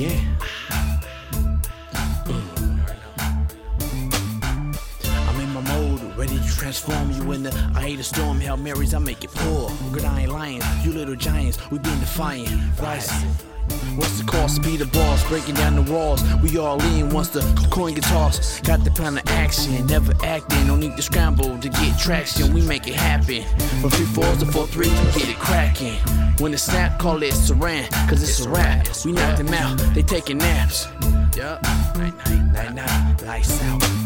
yeah. Transform you into. I hate a storm, Hail Marys, I make it pour. Good, I ain't lying. You little giants, we been defiant. Rising. What's the cost? Be the boss, breaking down the walls. We all lean once the coin gets tossed. Got the plan of action, never acting. No need to scramble to get traction. We make it happen. From three fours to four threes, we get it cracking. When the snap, call it saran, cause it's a rap. We knock them out, they taking naps. Yup, night night, night night, lights out.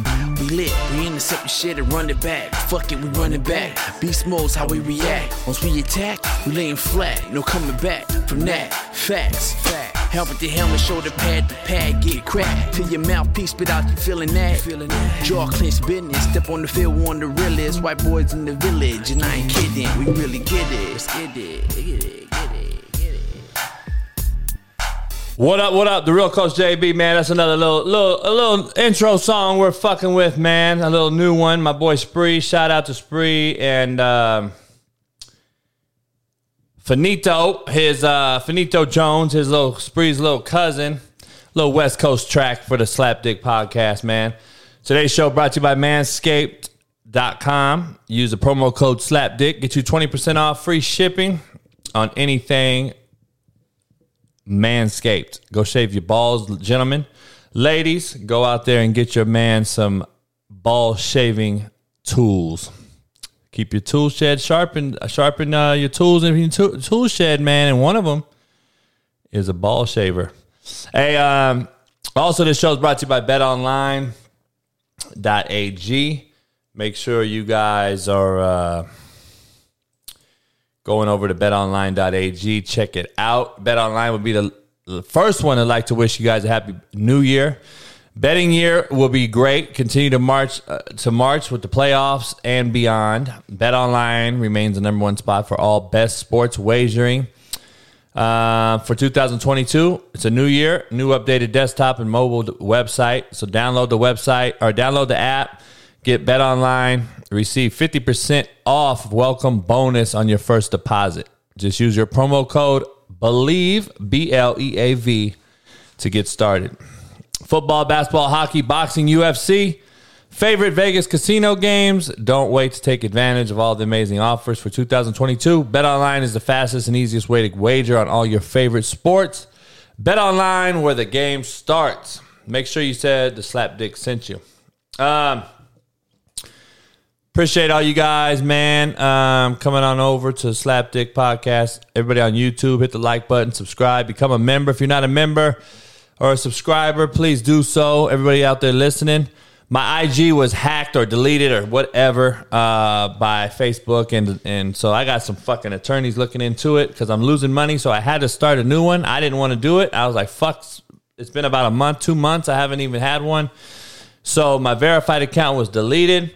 We lit, we intercept the shit and run it back. Fuck it, we run it back. Beast mode's how we react. Once we attack, we laying flat. No coming back from that. Facts, fact. Helmet to helmet, shoulder pad to pad, get cracked. Till your mouthpiece spit out, you feeling that? Feeling that. Jaw clench business. Step on the field, we on the realest. White boys in the village, and I ain't kidding. We really get it. Let's get it, get it, get it. What up? What up? The real Coach JB, man. That's another little, little, a little intro song we're fucking with, man. A little new one. My boy Spree. Shout out to Spree and um, Finito. His uh, Finito Jones, his little Spree's little cousin. Little West Coast track for the Slapdick podcast, man. Today's show brought to you by Manscaped.com. Use the promo code SLAPDICK. Get you 20% off free shipping on anything Manscaped. Go shave your balls, gentlemen. Ladies, go out there and get your man some ball shaving tools. Keep your tool shed sharpened. Sharpen uh, your tools in your tool, tool shed, man. And one of them is a ball shaver. Hey, um, also this show is brought to you by BetOnline.ag. Make sure you guys are. Uh, going over to betonline.ag. Check it out. BetOnline would be the, first one I'd like to wish you guys a happy new year. Betting year will be great. Continue to march uh, to March with the playoffs and beyond. BetOnline remains the number one spot for all best sports wagering. Uh, for 2022, it's a new year, new updated desktop and mobile website. So download the website or download the app. Get Bet Online. Receive 50% off welcome bonus on your first deposit. Just use your promo code BELIEVE, B L E A V, to get started. Football, basketball, hockey, boxing, UFC, favorite Vegas casino games. Don't wait to take advantage of all the amazing offers for 2022. Bet Online is the fastest and easiest way to wager on all your favorite sports. Bet Online, where the game starts. Make sure you said the slap dick sent you. Um, Appreciate all you guys, man. Um, coming on over to Slapdick Podcast. Everybody on YouTube, hit the like button, subscribe, become a member. If you're not a member or a subscriber, please do so. Everybody out there listening, my IG was hacked or deleted or whatever uh, by Facebook, and and so I got some fucking attorneys looking into it because I'm losing money. So I had to start a new one. I didn't want to do it. I was like, fuck. It's been about a month, two months. I haven't even had one. So my verified account was deleted.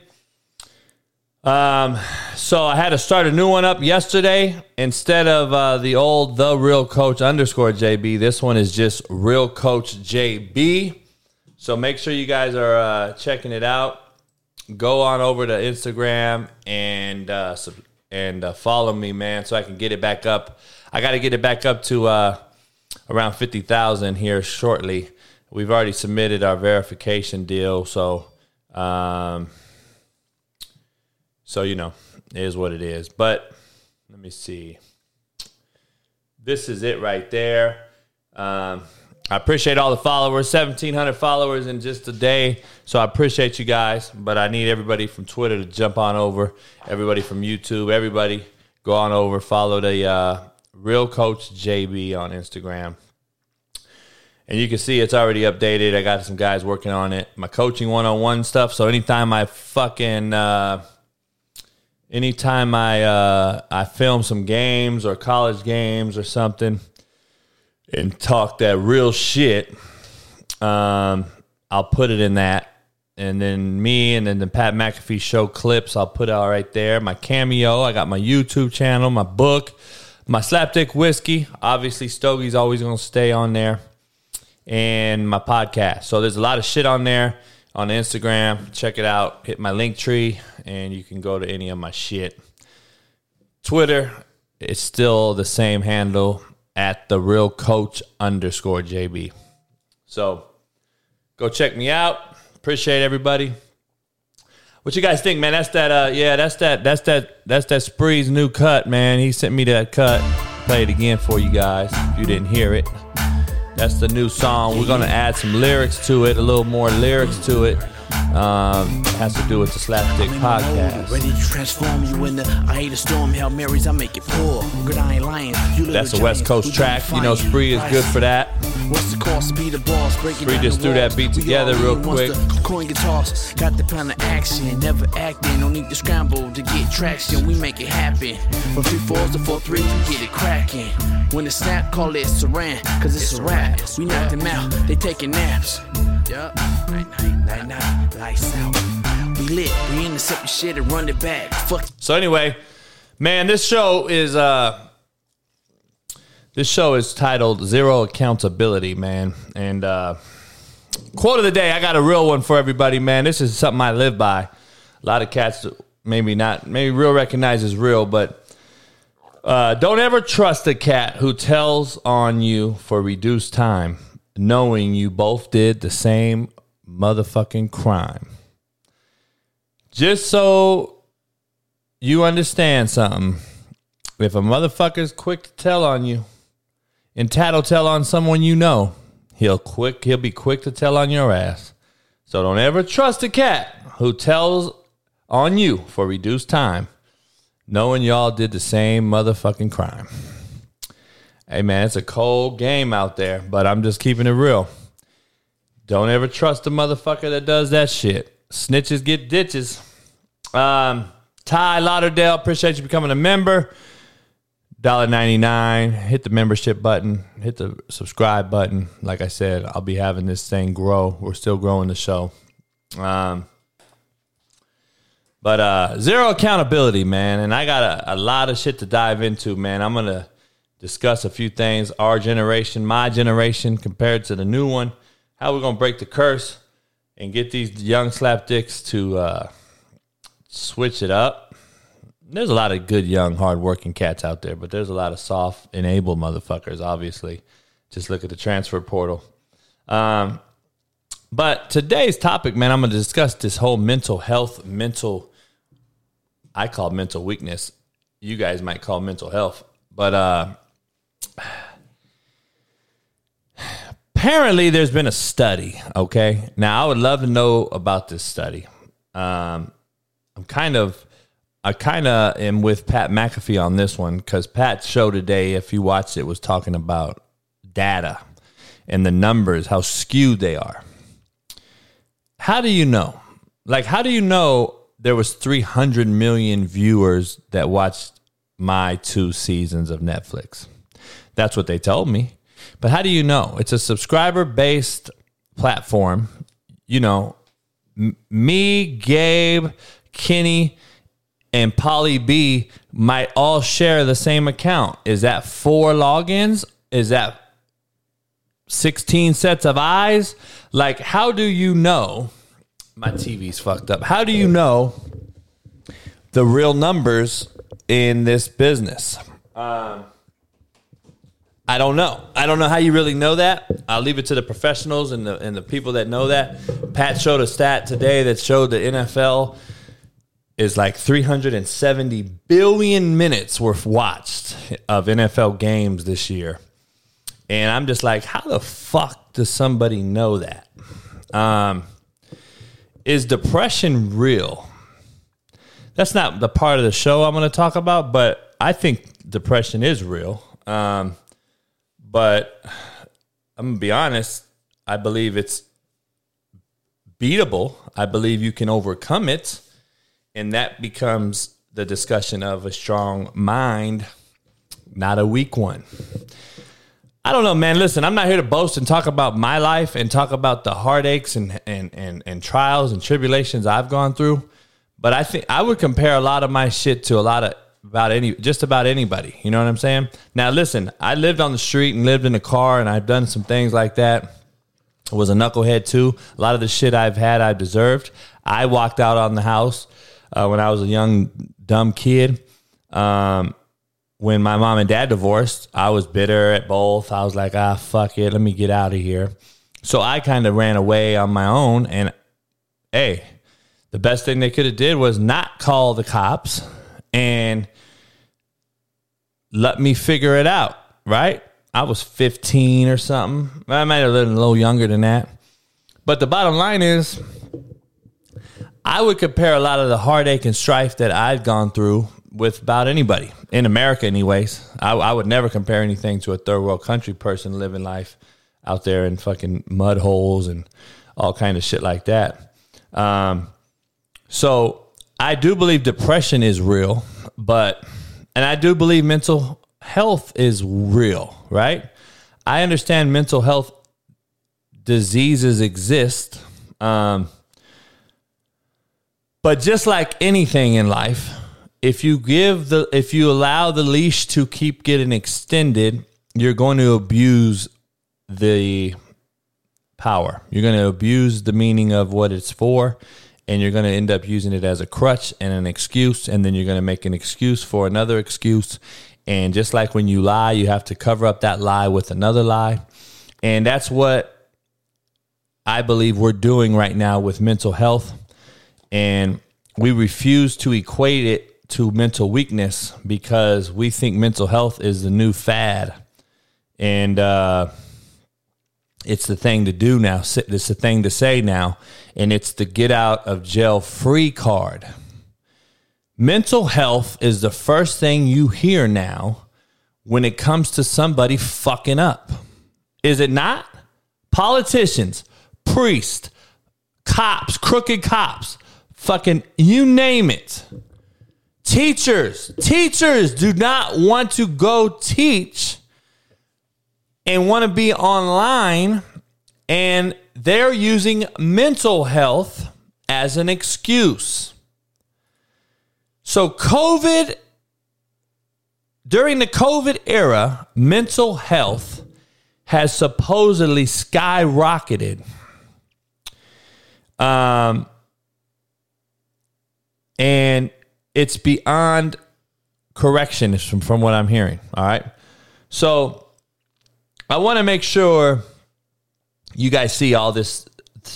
Um, so I had to start a new one up yesterday instead of uh, the old the real coach underscore JB. This one is just real coach JB. So make sure you guys are uh, checking it out. Go on over to Instagram and uh, and uh, follow me, man, so I can get it back up. I got to get it back up to uh, around fifty thousand here shortly. We've already submitted our verification deal, so. Um, so, you know, is what it is. But let me see. This is it right there. Um, I appreciate all the followers, 1,700 followers in just a day. So I appreciate you guys. But I need everybody from Twitter to jump on over, everybody from YouTube, everybody go on over, follow the uh, Real Coach JB on Instagram. And you can see it's already updated. I got some guys working on it. My coaching one on one stuff. So anytime I fucking. Uh, anytime I uh, I film some games or college games or something and talk that real shit, um, I'll put it in that. And then me and then the Pat McAfee show clips I'll put out right there. My cameo, I got my YouTube channel, my book, my slapdick whiskey. Obviously, Stogie's always gonna stay on there. And my podcast. So there's a lot of shit on there on Instagram. Check it out. Hit my Linktree, and you can go to any of my shit. Twitter, it's still the same handle at the real coach underscore JB. So go check me out. Appreciate everybody. What you guys think, man? That's that. Uh, yeah, that's that. That's that. That's that Spree's new cut, man. He sent me that cut. Play it again for you guys if you didn't hear it. That's the new song. We're gonna add some lyrics to it, a little more lyrics to it. Um, has to do with the Slapdick podcast. Ready to transform you in the I hate a storm. Hail Marys, I make it pour. Good, I ain't lying. That's a West Coast track. You know, Spree is good for that. What's the cost? Be the boss. Breaking Spree just threw that beat together real quick. Coin guitars. Got the plan of action. Never acting. No need to scramble to get traction. We make it happen. From three fours to four threes, we get it cracking. When it snap, call it saran. Cause it's a rap. We knock them out. They taking naps. Yup. Night night, night night. Lights out. We lit. We intercept the shit and run it back. Fuck So anyway, man, this show is uh this show is titled Zero Accountability, man. And uh quote of the day, I got a real one for everybody, man. This is something I live by. A lot of cats maybe not maybe real recognize is real, but uh, don't ever trust a cat who tells on you for reduced time, knowing you both did the same motherfucking crime. Just so you understand something. If a motherfucker's quick to tell on you and tattletale on someone you know, he'll quick he'll be quick to tell on your ass. So don't ever trust a cat who tells on you for reduced time, knowing y'all did the same motherfucking crime. Hey man, it's a cold game out there, but I'm just keeping it real. Don't ever trust a motherfucker that does that shit. Snitches get ditches. Um, Ty Lauderdale, appreciate you becoming a member. $1.99. Hit the membership button. Hit the subscribe button. Like I said, I'll be having this thing grow. We're still growing the show. Um, but uh, zero accountability, man. And I got a, a lot of shit to dive into, man. I'm going to discuss a few things. Our generation, my generation, compared to the new one. How going to break the curse and get these young slapdicks to uh, switch it up. There's a lot of good, young, hardworking cats out there, but there's a lot of soft, enabled motherfuckers, obviously. Just look at the transfer portal. Um, but today's topic, man, I'm going to discuss this whole mental health, mental, I call mental weakness. You guys might call mental health. But uh, apparently there's been a study, okay? Now, I would love to know about this study. Um, I'm kind of, I kind of am with Pat McAfee on this one because Pat's show today, if you watched it, was talking about data and the numbers, how skewed they are. How do you know? Like, how do you know there was 300 million viewers that watched my two seasons of Netflix? That's what they told me. But how do you know? It's a subscriber based platform. You know, m- me, Gabe, Kenny, and Polly B might all share the same account. Is that four logins? Is that 16 sets of eyes? Like, how do you know? My TV's fucked up. How do you know the real numbers in this business? Um, I don't know. I don't know how you really know that. I'll leave it to the professionals and the and the people that know that. Pat showed a stat today that showed the NFL is like 370 billion minutes worth watched of NFL games this year. And I'm just like, how the fuck does somebody know that? Um, is depression real? That's not the part of the show I'm going to talk about, but I think depression is real. Um, but I'm going to be honest, I believe it's beatable. I believe you can overcome it. And that becomes the discussion of a strong mind, not a weak one. I don't know, man. Listen, I'm not here to boast and talk about my life and talk about the heartaches and, and, and, and trials and tribulations I've gone through. But I think I would compare a lot of my shit to a lot of about any just about anybody. You know what I'm saying? Now listen, I lived on the street and lived in a car and I've done some things like that. I was a knucklehead too. A lot of the shit I've had I've deserved. I walked out on the house uh, when I was a young dumb kid. Um, when my mom and dad divorced, I was bitter at both. I was like, ah, fuck it, let me get out of here. So I kind of ran away on my own and hey, the best thing they could have did was not call the cops and let me figure it out, right? I was 15 or something. I might have been a little younger than that. But the bottom line is, I would compare a lot of the heartache and strife that I've gone through with about anybody in America, anyways. I, I would never compare anything to a third world country person living life out there in fucking mud holes and all kind of shit like that. Um, so I do believe depression is real, but and I do believe mental health is real, right? I understand mental health diseases exist. Um, but just like anything in life, if you give the if you allow the leash to keep getting extended, you're going to abuse the power. You're going to abuse the meaning of what it's for and you're going to end up using it as a crutch and an excuse and then you're going to make an excuse for another excuse and just like when you lie you have to cover up that lie with another lie and that's what i believe we're doing right now with mental health and we refuse to equate it to mental weakness because we think mental health is the new fad and uh it's the thing to do now. It's the thing to say now. And it's the get out of jail free card. Mental health is the first thing you hear now when it comes to somebody fucking up. Is it not? Politicians, priests, cops, crooked cops, fucking you name it. Teachers, teachers do not want to go teach and want to be online and they're using mental health as an excuse. So, COVID, during the COVID era, mental health has supposedly skyrocketed. Um, and it's beyond correction from, from what I'm hearing. All right. So, I want to make sure you guys see all this.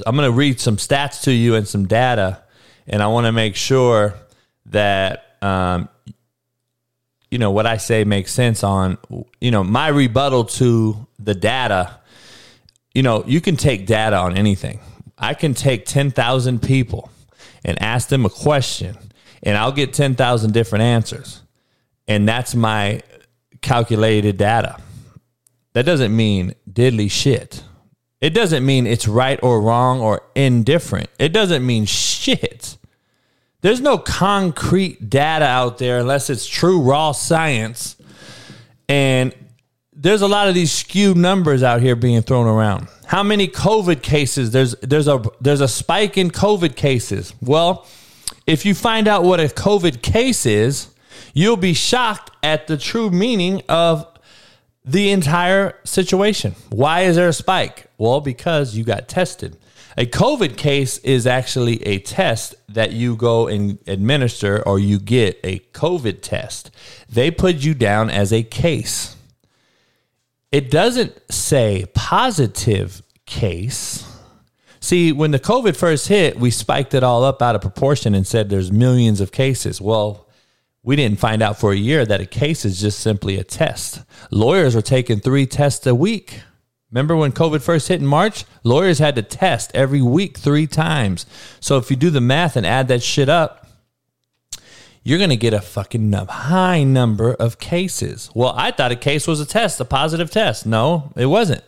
I'm going to read some stats to you and some data, and I want to make sure that um, you know what I say makes sense on you know my rebuttal to the data. You know, you can take data on anything. I can take 10,000 people and ask them a question, and I'll get 10,000 different answers. And that's my calculated data. That doesn't mean diddly shit. It doesn't mean it's right or wrong or indifferent. It doesn't mean shit. There's no concrete data out there unless it's true raw science. And there's a lot of these skewed numbers out here being thrown around. How many COVID cases? There's there's a there's a spike in COVID cases. Well, if you find out what a COVID case is, you'll be shocked at the true meaning of the entire situation. Why is there a spike? Well, because you got tested. A COVID case is actually a test that you go and administer or you get a COVID test. They put you down as a case. It doesn't say positive case. See, when the COVID first hit, we spiked it all up out of proportion and said there's millions of cases. Well, we didn't find out for a year that a case is just simply a test. Lawyers were taking three tests a week. Remember when COVID first hit in March? Lawyers had to test every week three times. So if you do the math and add that shit up, you're going to get a fucking high number of cases. Well, I thought a case was a test, a positive test. No, it wasn't.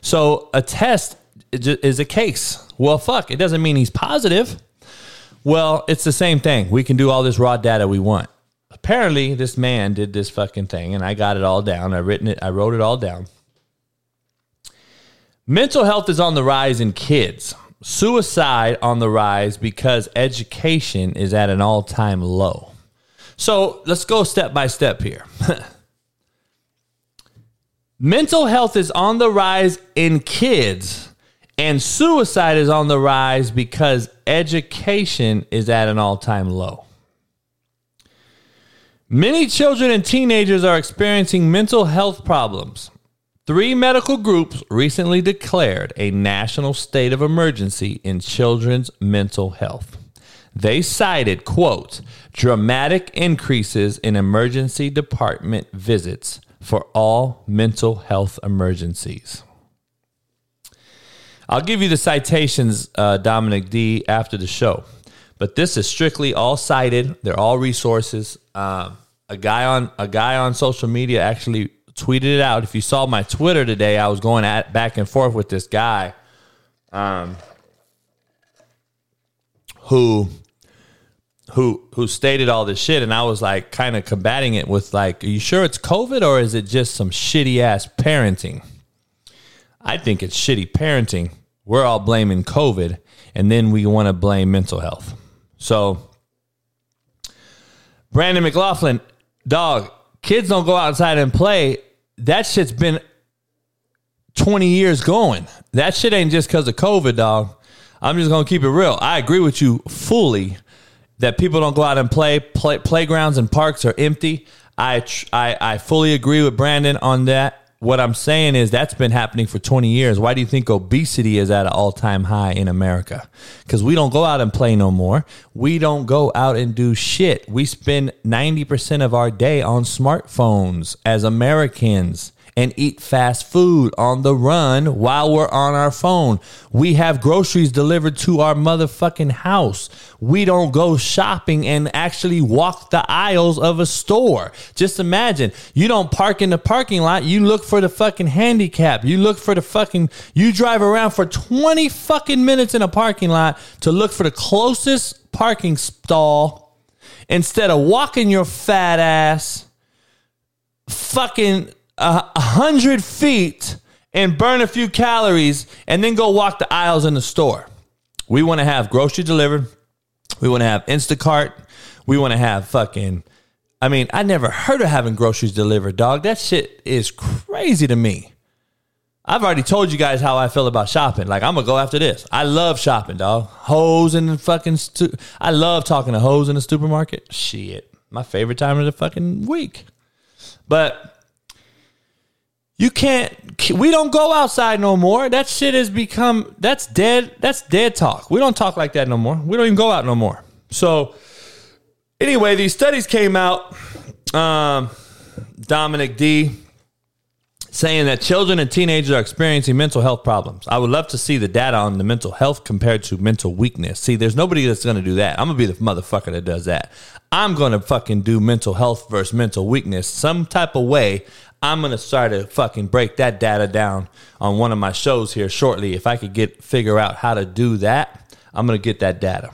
So a test is a case. Well, fuck, it doesn't mean he's positive. Well, it's the same thing. We can do all this raw data we want apparently this man did this fucking thing and I got it all down. I written it, I wrote it all down. Mental health is on the rise in kids. Suicide on the rise because education is at an all-time low. So, let's go step by step here. Mental health is on the rise in kids and suicide is on the rise because education is at an all-time low. Many children and teenagers are experiencing mental health problems. Three medical groups recently declared a national state of emergency in children's mental health. They cited, quote, dramatic increases in emergency department visits for all mental health emergencies. I'll give you the citations, uh, Dominic D, after the show. But this is strictly all cited. They're all resources. Um, a guy on a guy on social media actually tweeted it out. If you saw my Twitter today, I was going at back and forth with this guy, um, who who who stated all this shit, and I was like kind of combating it with like, "Are you sure it's COVID or is it just some shitty ass parenting?" I think it's shitty parenting. We're all blaming COVID, and then we want to blame mental health. So, Brandon McLaughlin, dog, kids don't go outside and play. That shit's been 20 years going. That shit ain't just because of COVID, dog. I'm just to keep it real. I agree with you fully that people don't go out and play. play playgrounds and parks are empty. I, I, I fully agree with Brandon on that what I'm saying is that's been happening for 20 years. Why do you think obesity is at an all time high in America? Because we don't go out and play no more. We don't go out and do shit. We spend 90% of our day on smartphones as Americans and eat fast food on the run while we're on our phone. We have groceries delivered to our motherfucking house. We don't go shopping and actually walk the aisles of a store. Just imagine you don't park in the parking lot. You look for the fucking handicap. You look for the fucking, you drive around for 20 fucking minutes in a parking lot to look for the closest parking stall instead of walking your fat ass fucking a hundred feet and burn a few calories and then go walk the aisles in the store. We want to have grocery delivered. We want to have Instacart. We want to have fucking. I mean, I never heard of having groceries delivered, dog. That shit is crazy to me. I've already told you guys how I feel about shopping. Like I'm gonna go after this. I love shopping, dog. Hoes in the fucking. Stu- I love talking to hoes in the supermarket. Shit, my favorite time of the fucking week. But you can't. We don't go outside no more. That shit has become. That's dead. That's dead talk. We don't talk like that no more. We don't even go out no more. So, anyway, these studies came out. Um, Dominic D saying that children and teenagers are experiencing mental health problems. I would love to see the data on the mental health compared to mental weakness. See, there's nobody that's going to do that. I'm going to be the motherfucker that does that. I'm going to fucking do mental health versus mental weakness some type of way. I'm gonna start to fucking break that data down on one of my shows here shortly. If I could get figure out how to do that, I'm gonna get that data.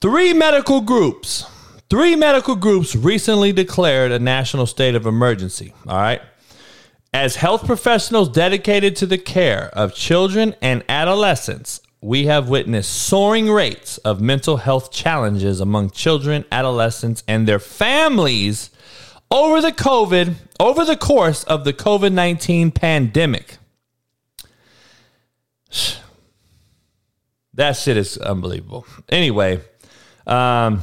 Three medical groups, three medical groups recently declared a national state of emergency. All right. As health professionals dedicated to the care of children and adolescents, we have witnessed soaring rates of mental health challenges among children, adolescents, and their families over the COVID, over the course of the COVID 19 pandemic. That shit is unbelievable. Anyway, um,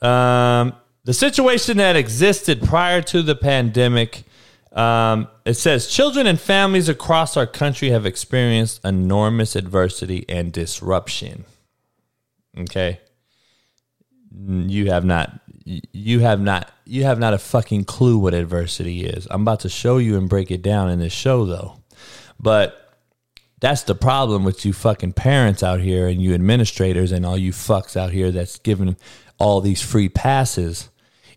um, the situation that existed prior to the pandemic, um, it says children and families across our country have experienced enormous adversity and disruption. Okay you have not you have not you have not a fucking clue what adversity is. I'm about to show you and break it down in this show though. But that's the problem with you fucking parents out here and you administrators and all you fucks out here that's giving all these free passes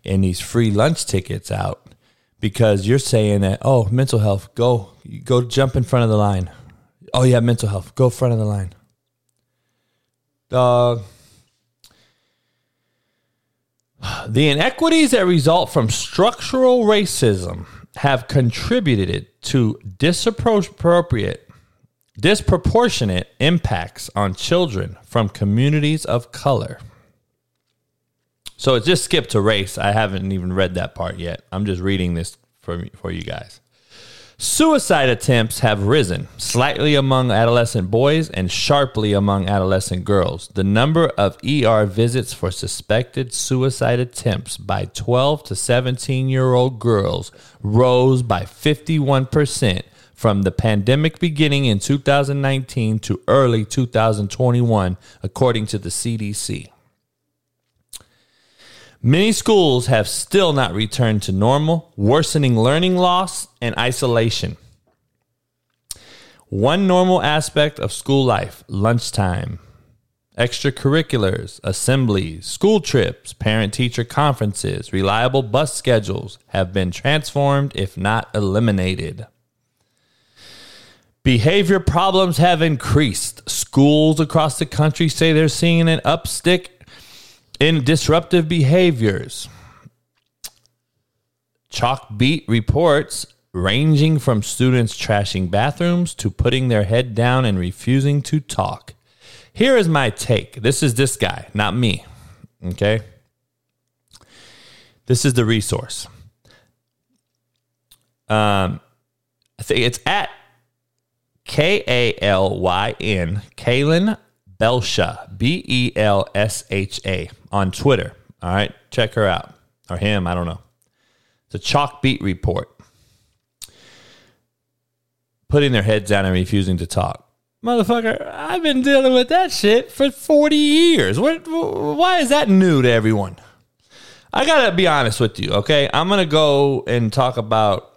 and these free lunch tickets out because you're saying that oh mental health go go jump in front of the line. Oh yeah, mental health go front of the line. Dog the inequities that result from structural racism have contributed to disappropriate, disproportionate impacts on children from communities of color. So it just skipped to race. I haven't even read that part yet. I'm just reading this for for you guys. Suicide attempts have risen slightly among adolescent boys and sharply among adolescent girls. The number of ER visits for suspected suicide attempts by 12 to 17 year old girls rose by 51% from the pandemic beginning in 2019 to early 2021, according to the CDC. Many schools have still not returned to normal, worsening learning loss and isolation. One normal aspect of school life lunchtime, extracurriculars, assemblies, school trips, parent teacher conferences, reliable bus schedules have been transformed, if not eliminated. Behavior problems have increased. Schools across the country say they're seeing an upstick in disruptive behaviors. Chalkbeat reports ranging from students trashing bathrooms to putting their head down and refusing to talk. Here is my take. This is this guy, not me. Okay? This is the resource. Um, I think it's at K A L Y N, Kalyn Belsha, B E L S H A, on Twitter. All right, check her out. Or him, I don't know. It's a Chalkbeat report. Putting their heads down and refusing to talk. Motherfucker, I've been dealing with that shit for 40 years. What, why is that new to everyone? I gotta be honest with you, okay? I'm gonna go and talk about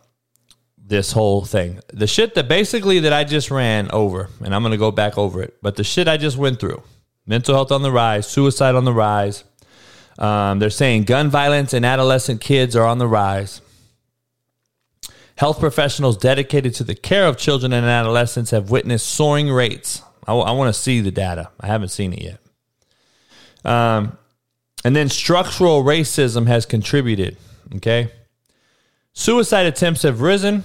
this whole thing. The shit that basically that I just ran over, and I'm going to go back over it, but the shit I just went through mental health on the rise, suicide on the rise. Um, they're saying gun violence in adolescent kids are on the rise. Health professionals dedicated to the care of children and adolescents have witnessed soaring rates. I, I want to see the data. I haven't seen it yet. Um, and then structural racism has contributed. Okay. Suicide attempts have risen.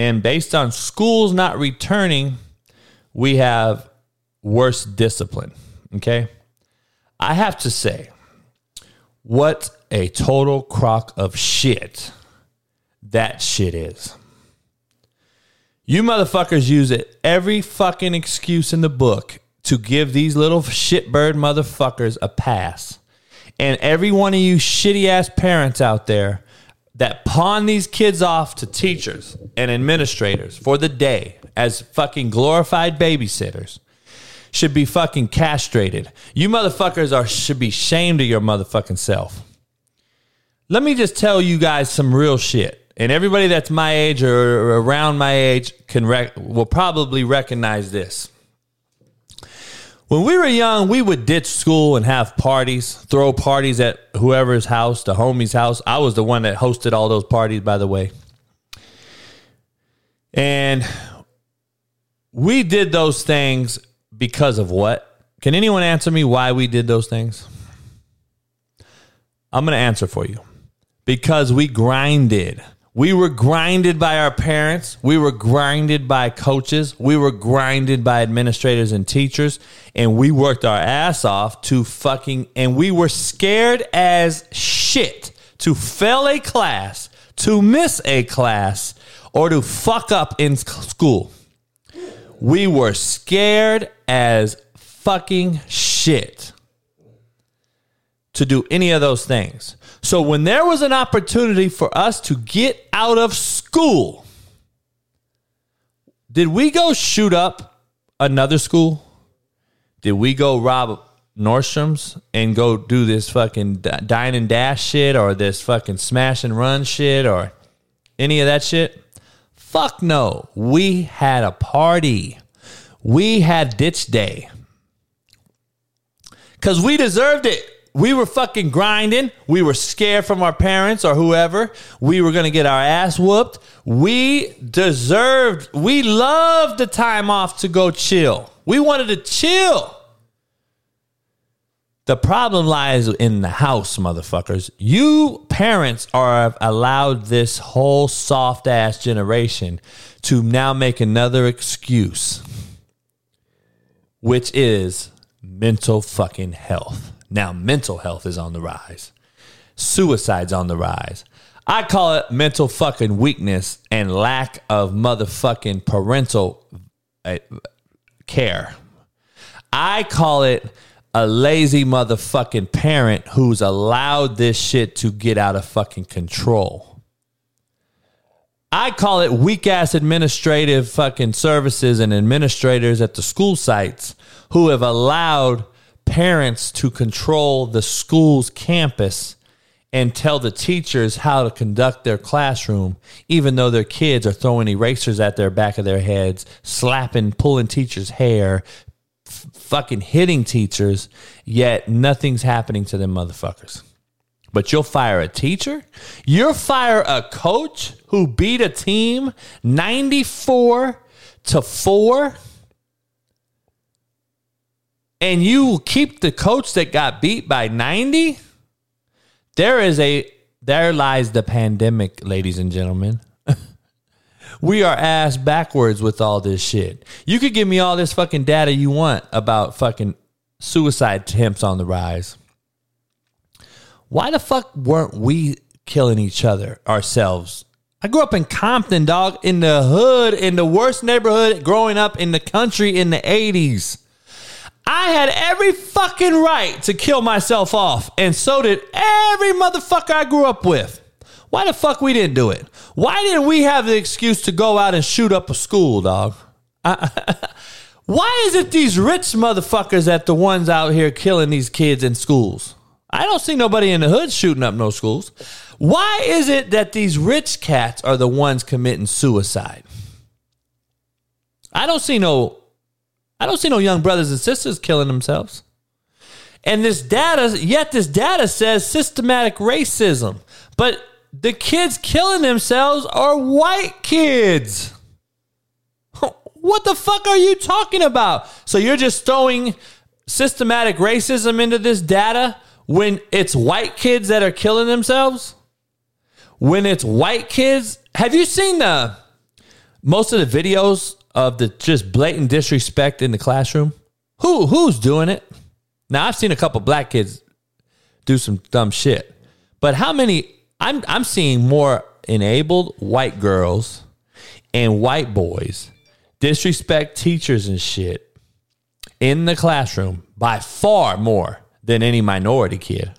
And based on schools not returning, we have worse discipline. Okay. I have to say, what a total crock of shit that shit is. You motherfuckers use it every fucking excuse in the book to give these little shitbird motherfuckers a pass. And every one of you shitty ass parents out there that pawn these kids off to teachers and administrators for the day as fucking glorified babysitters should be fucking castrated. You motherfuckers are should be shamed of your motherfucking self. Let me just tell you guys some real shit. And everybody that's my age or around my age can rec- will probably recognize this. When we were young, we would ditch school and have parties, throw parties at whoever's house, the homie's house. I was the one that hosted all those parties, by the way. And we did those things because of what? Can anyone answer me why we did those things? I'm going to answer for you. Because we grinded. We were grinded by our parents. We were grinded by coaches. We were grinded by administrators and teachers. And we worked our ass off to fucking, and we were scared as shit to fail a class, to miss a class, or to fuck up in school. We were scared as fucking shit to do any of those things. So when there was an opportunity for us to get out of school, did we go shoot up another school? Did we go rob Nordstrom's and go do this fucking dine and dash shit or this fucking smash and run shit or any of that shit? Fuck no. We had a party. We had ditch day. Because we deserved it we were fucking grinding. We were scared from our parents or whoever. We were going to get our ass whooped. We deserved, we loved the time off to go chill. We wanted to chill. The problem lies in the house, motherfuckers. You parents are allowed this whole soft ass generation to now make another excuse, which is mental fucking health. Now, mental health is on the rise, suicide's on the rise, I call it mental fucking weakness and lack of motherfucking parental uh, care. I call it a lazy motherfucking parent who's allowed this shit to get out of fucking control. I call it weak ass administrative fucking services and administrators at the school sites who have allowed parents to control the school's campus and tell the teachers how to conduct their classroom, even though their kids are throwing erasers at their back of their heads, slapping, pulling teachers' hair, f- fucking hitting teachers, yet nothing's happening to them motherfuckers. But you'll fire a teacher? You'll fire a coach who beat a team 94 to 4? And you keep the coach that got beat by 90? There is a there lies the pandemic, ladies and gentlemen. we are ass backwards with all this shit. You could give me all this fucking data you want about fucking suicide attempts on the rise. Why the fuck weren't we killing each other ourselves? I grew up in Compton, dog, in the hood, in the worst neighborhood growing up in the country in the 80s. I had every fucking right to kill myself off, and so did every motherfucker I grew up with. Why the fuck we didn't do it? Why didn't we have the excuse to go out and shoot up a school, dog? why is it these rich motherfuckers that the ones out here killing these kids in schools? I don't see nobody in the hood shooting up no schools. Why is it that these rich cats are the ones committing suicide? I don't see no I don't see no young brothers and sisters killing themselves. And this data, yet this data says systematic racism. But the kids killing themselves are white kids. What the fuck are you talking about? So you're just throwing systematic racism into this data when it's white kids that are killing themselves? When it's white kids, have you seen the most of the videos of the just blatant disrespect in the classroom? Who who's doing it? Now I've seen a couple black kids do some dumb shit, but how many? I'm I'm seeing more enabled white girls and white boys disrespect teachers and shit in the classroom by far more than any minority kid.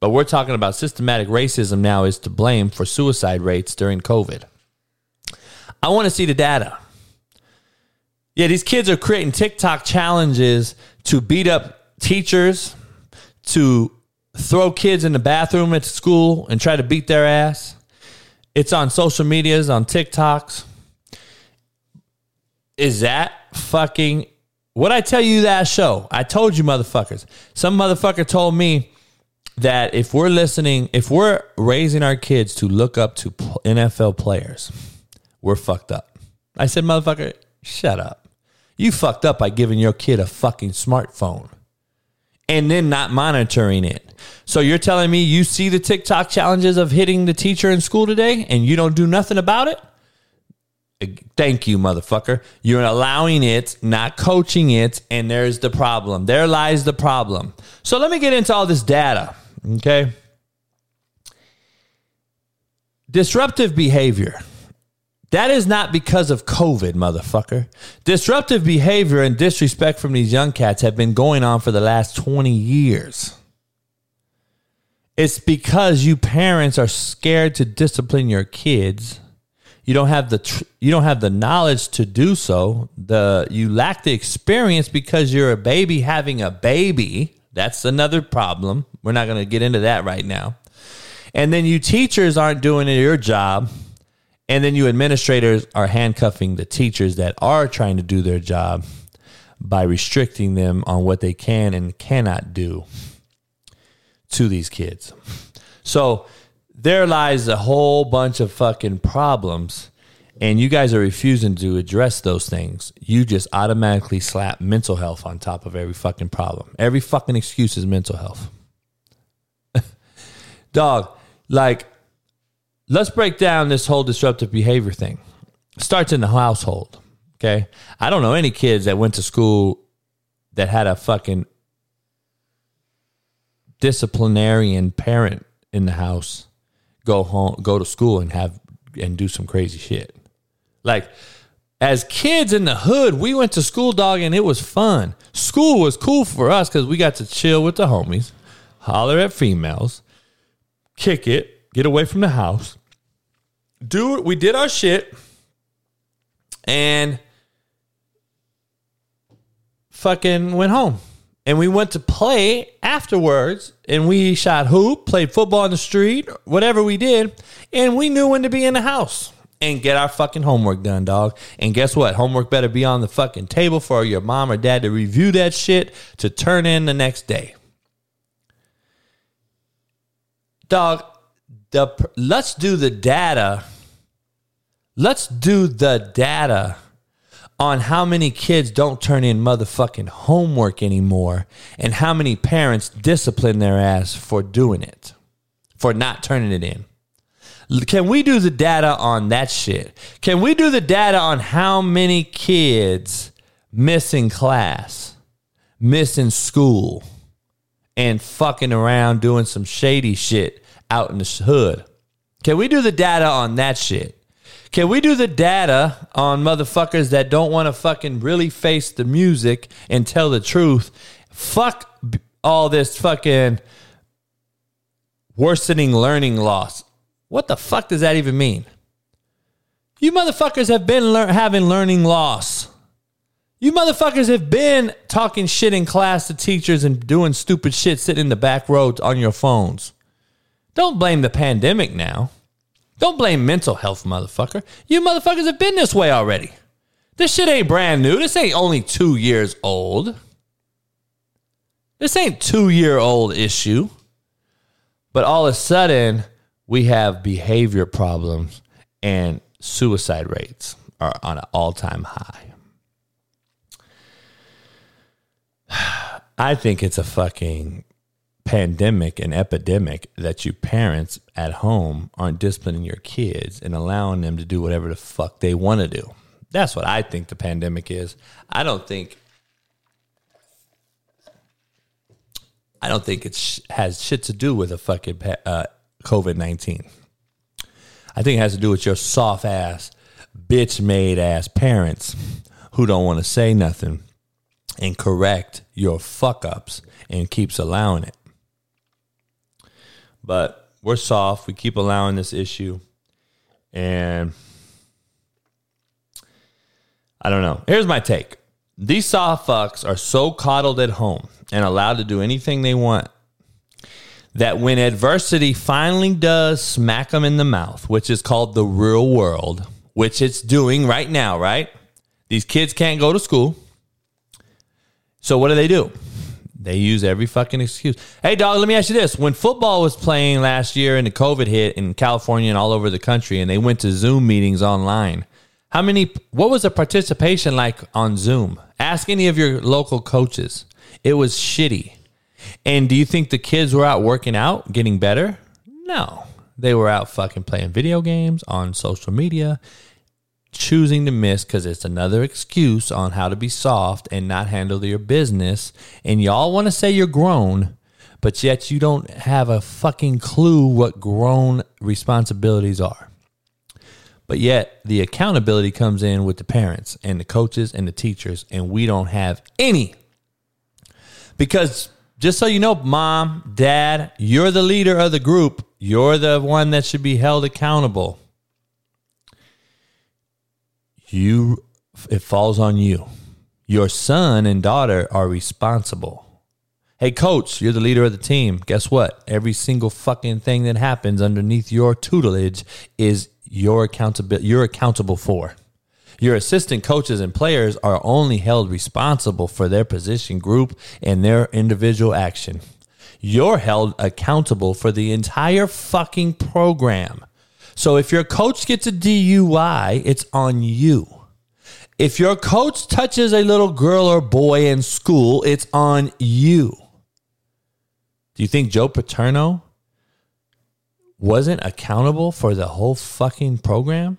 But we're talking about systematic racism now is to blame for suicide rates during COVID. I want to see the data. Yeah, these kids are creating TikTok challenges to beat up teachers, to throw kids in the bathroom at school and try to beat their ass. It's on social medias, on TikToks. Is that fucking what I tell you that show? I told you motherfuckers. Some motherfucker told me that if we're listening, if we're raising our kids to look up to NFL players, we're fucked up. I said, motherfucker, shut up. You fucked up by giving your kid a fucking smartphone and then not monitoring it. So you're telling me you see the TikTok challenges of hitting the teacher in school today and you don't do nothing about it? Thank you, motherfucker. You're allowing it, not coaching it, and there's the problem. There lies the problem. So let me get into all this data, okay? Disruptive behavior. That is not because of COVID, motherfucker. Disruptive behavior and disrespect from these young cats have been going on for the last 20 years. It's because you parents are scared to discipline your kids. You don't have the tr- you don't have the knowledge to do so. The you lack the experience because you're a baby having a baby. That's another problem. We're not going to get into that right now. And then you teachers aren't doing your job and then you administrators are handcuffing the teachers that are trying to do their job by restricting them on what they can and cannot do to these kids. So there lies a whole bunch of fucking problems and you guys are refusing to address those things. You just automatically slap mental health on top of every fucking problem. Every fucking excuse is mental health. Dog, like let's break down this whole disruptive behavior thing. Starts in the household. Okay. I don't know any kids that went to school that had a fucking disciplinarian parent in the house go home, go to school and have and do some crazy shit. Like as kids in the hood, we went to school, dog, and it was fun. School was cool for us because we got to chill with the homies, holler at females, kick it, get away from the house, do we did our shit, and fucking went home. And we went to play afterwards, and we shot hoop, played football in the street, whatever we did, and we knew when to be in the house and get our fucking homework done, dog. And guess what? Homework better be on the fucking table for your mom or dad to review that shit to turn in the next day. Dog, the let's do the data. Let's do the data on how many kids don't turn in motherfucking homework anymore and how many parents discipline their ass for doing it, for not turning it in. Can we do the data on that shit? Can we do the data on how many kids missing class, missing school, and fucking around doing some shady shit out in the hood? Can we do the data on that shit? Can we do the data on motherfuckers that don't want to fucking really face the music and tell the truth? Fuck all this fucking worsening learning loss. What the fuck does that even mean? You motherfuckers have been lear- having learning loss. You motherfuckers have been talking shit in class to teachers and doing stupid shit sitting in the back rows on your phones. Don't blame the pandemic now. Don't blame mental health, motherfucker. You motherfuckers have been this way already. This shit ain't brand new. This ain't only two years old. This ain't two year old issue. But all of a sudden, we have behavior problems and suicide rates are on an all time high. I think it's a fucking pandemic and epidemic that you parents at home aren't disciplining your kids and allowing them to do whatever the fuck they want to do. That's what I think the pandemic is. I don't think I don't think it has shit to do with a fucking uh, COVID nineteen. I think it has to do with your soft ass, bitch made ass parents who don't want to say nothing and correct your fuck ups and keeps allowing it. But we're soft. We keep allowing this issue. And I don't know. Here's my take. These soft fucks are so coddled at home and allowed to do anything they want that when adversity finally does smack them in the mouth, which is called the real world, which it's doing right now, right? These kids can't go to school. So what do they do? They use every fucking excuse. Hey, dog, let me ask you this. When football was playing last year and the COVID hit in California and all over the country, and they went to Zoom meetings online, how many, what was the participation like on Zoom? Ask any of your local coaches. It was shitty. And do you think the kids were out working out, getting better? No. They were out fucking playing video games on social media choosing to miss because it's another excuse on how to be soft and not handle your business. And y'all want to say you're grown, but yet you don't have a fucking clue what grown responsibilities are. But yet the accountability comes in with the parents and the coaches and the teachers, and we don't have any. Because just so you know, mom, dad, you're the leader of the group. You're the one that should be held accountable you it falls on you. Your son and daughter are responsible. Hey coach, you're the leader of the team. Guess what? Every single fucking thing that happens underneath your tutelage is your accountability you're accountable for. Your assistant coaches and players are only held responsible for their position group and their individual action. You're held accountable for the entire fucking program. So if your coach gets a DUI, it's on you. If your coach touches a little girl or boy in school, it's on you. Do you think Joe Paterno wasn't accountable for the whole fucking program?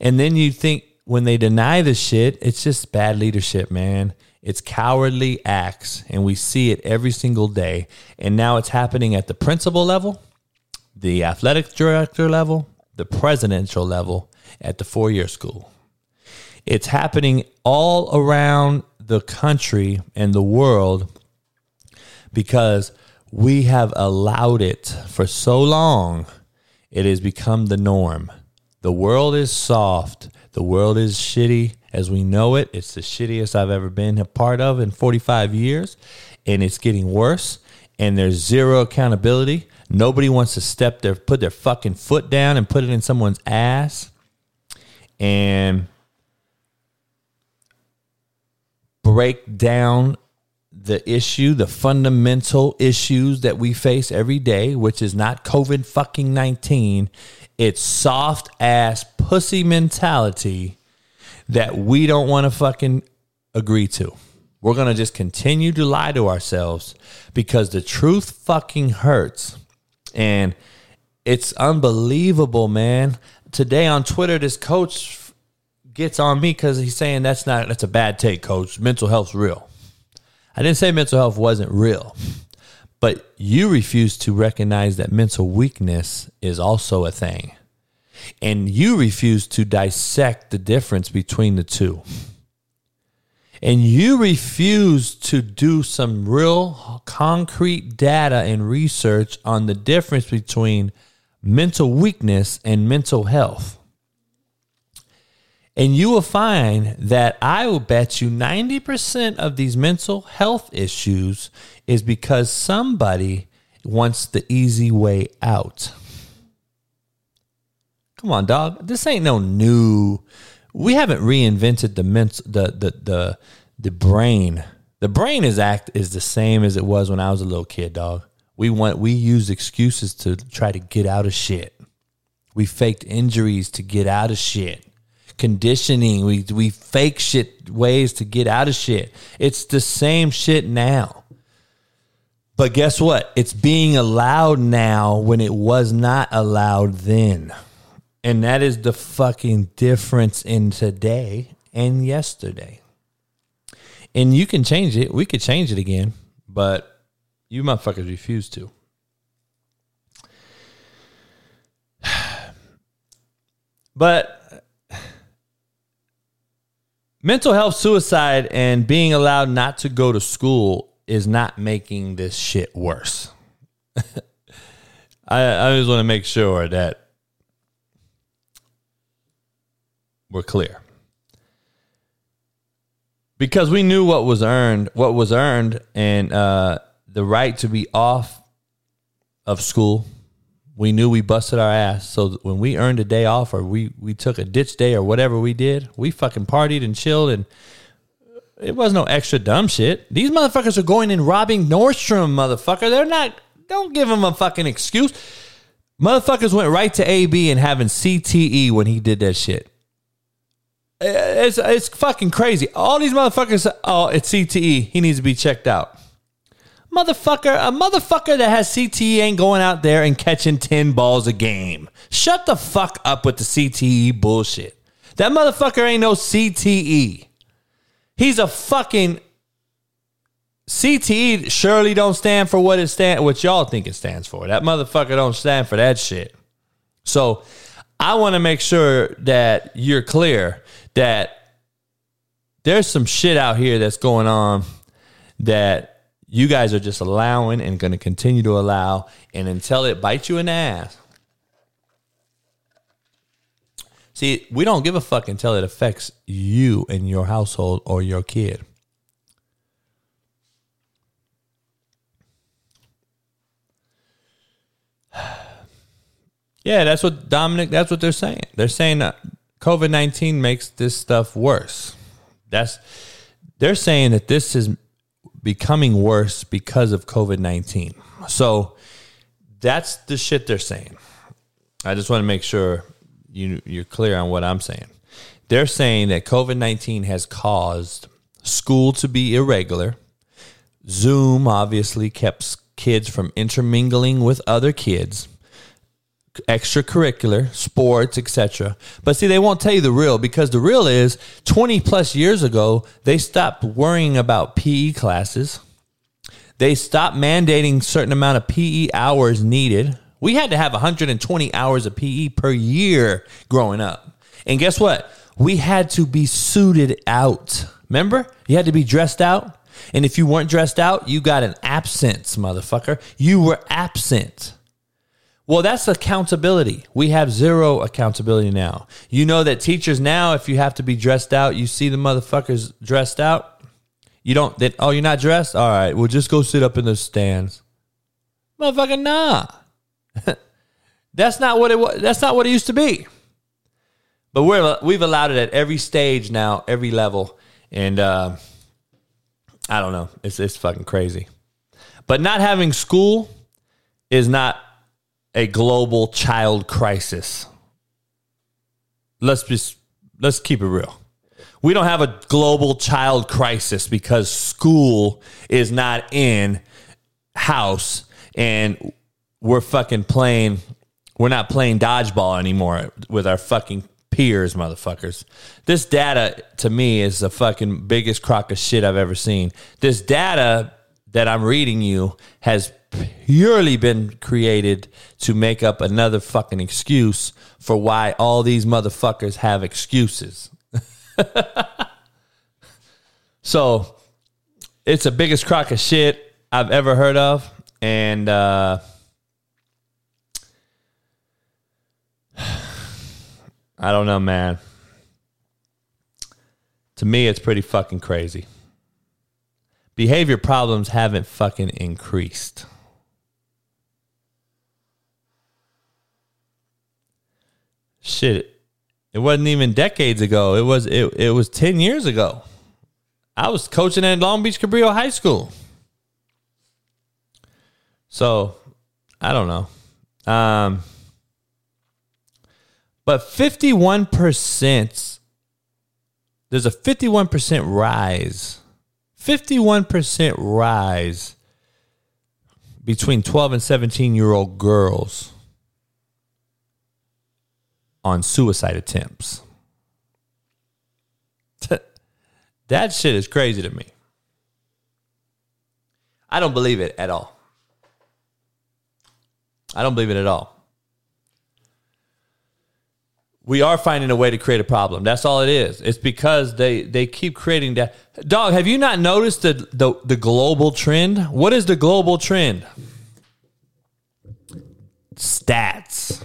And then you think when they deny the shit, it's just bad leadership, man. It's cowardly acts, and we see it every single day. And now it's happening at the principal level the athletic director level, the presidential level at the four year school. It's happening all around the country and the world because we have allowed it for so long. It has become the norm. The world is soft. The world is shitty as we know it. It's the shittiest I've ever been a part of in 45 years, and it's getting worse. And there's zero accountability. Nobody wants to step their put their fucking foot down and put it in someone's ass. And break down the issue, the fundamental issues that we face every day, which is not COVID fucking 19. It's soft ass pussy mentality that we don't want to fucking agree to. We're going to just continue to lie to ourselves because the truth fucking hurts. And it's unbelievable, man. Today on Twitter, this coach gets on me because he's saying that's not that's a bad take, coach. Mental health's real. I didn't say mental health wasn't real, but you refuse to recognize that mental weakness is also a thing. And you refuse to dissect the difference between the two. And you refuse to do some real concrete data and research on the difference between mental weakness and mental health. And you will find that I will bet you 90% of these mental health issues is because somebody wants the easy way out. Come on, dog. This ain't no new. We haven't reinvented the mental the the the the brain. The brain is act is the same as it was when I was a little kid, dog. We want we use excuses to try to get out of shit. We faked injuries to get out of shit conditioning. We we fake shit ways to get out of shit. It's the same shit now. But guess what? It's being allowed now when it was not allowed then. And that is the fucking difference in today and yesterday. And you can change it. We could change it again, but you motherfuckers refuse to. But mental health, suicide, and being allowed not to go to school is not making this shit worse. I, I just want to make sure that we're clear. Because we knew what was earned, what was earned, and uh, the right to be off of school we knew we busted our ass. So when we earned a day off or we, we took a ditch day or whatever we did, we fucking partied and chilled and it was no extra dumb shit. These motherfuckers are going and robbing Nordstrom, motherfucker. They're not, don't give them a fucking excuse. Motherfuckers went right to AB and having CTE when he did that shit. Eh, it's, it's fucking crazy. All these motherfuckers, oh, it's CTE. He needs to be checked out. Motherfucker, a motherfucker that has CTE ain't going out there and catching 10 balls a game. Shut the fuck up with the CTE bullshit. That motherfucker ain't no CTE. He's a fucking CTE surely don't stand for what it stand what y'all think it stands for. That motherfucker don't stand for that shit. So I want to make sure that you're clear that there's some shit out here that's going on that you guys are just allowing and going to continue to allow, and until it bites you in the ass. See, we don't give a fuck until it affects you and your household or your kid. Yeah, that's what Dominic. That's what they're saying. They're saying that COVID nineteen makes this stuff worse. That's they're saying that this is becoming worse because of COVID 19. So that's the shit they're saying. I just want to make sure you, you're clear on what I'm saying. They're saying that COVID 19 has caused school to be irregular. Zoom obviously kept kids from intermingling with other kids extracurricular, sports, etc. But see, they won't tell you the real because the real is 20 plus years ago, they stopped worrying about PE classes. They stopped mandating certain amount of PE hours needed, We had to have 120 hours of PE per year growing up. And guess what? We had to be suited out. Remember? You had to be dressed out. And if you weren't dressed out, you got an absence, motherfucker. You were absent. Well, that's accountability. We have zero accountability now. You know that teachers now, if you have to be dressed out, you see the motherfuckers dressed out. You don't, that, oh, you're not dressed? All right, well, just go sit up in the stands. Motherfucker, nah. that's not what it was. That's not what it used to be. But we're, we've allowed it at every stage now, every level. And uh, I don't know. It's, it's fucking crazy. But not having school is not a global child crisis. Let's just let's keep it real. We don't have a global child crisis because school is not in house and we're fucking playing we're not playing dodgeball anymore with our fucking peers, motherfuckers. This data to me is the fucking biggest crock of shit I've ever seen. This data that I'm reading you has purely been created to make up another fucking excuse for why all these motherfuckers have excuses. so it's the biggest crock of shit I've ever heard of. And uh, I don't know, man. To me, it's pretty fucking crazy. Behavior problems haven't fucking increased. shit, it wasn't even decades ago. It was it, it was 10 years ago. I was coaching at Long Beach Cabrillo High School. So, I don't know. Um but 51% there's a 51% rise. 51% rise between 12 and 17 year old girls on suicide attempts. that shit is crazy to me. I don't believe it at all. I don't believe it at all. We are finding a way to create a problem. That's all it is. It's because they they keep creating that. Dog, have you not noticed the the, the global trend? What is the global trend? Stats.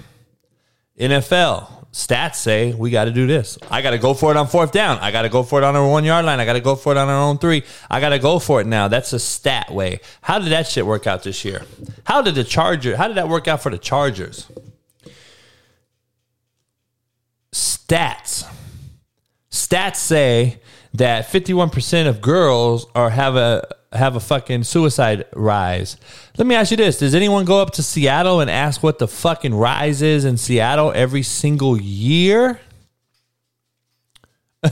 NFL stats say we got to do this. I got to go for it on fourth down. I got to go for it on our one yard line. I got to go for it on our own three. I got to go for it now. That's a stat way. How did that shit work out this year? How did the Charger? How did that work out for the Chargers? Stats. Stats say that 51% of girls are have a have a fucking suicide rise. Let me ask you this: Does anyone go up to Seattle and ask what the fucking rise is in Seattle every single year?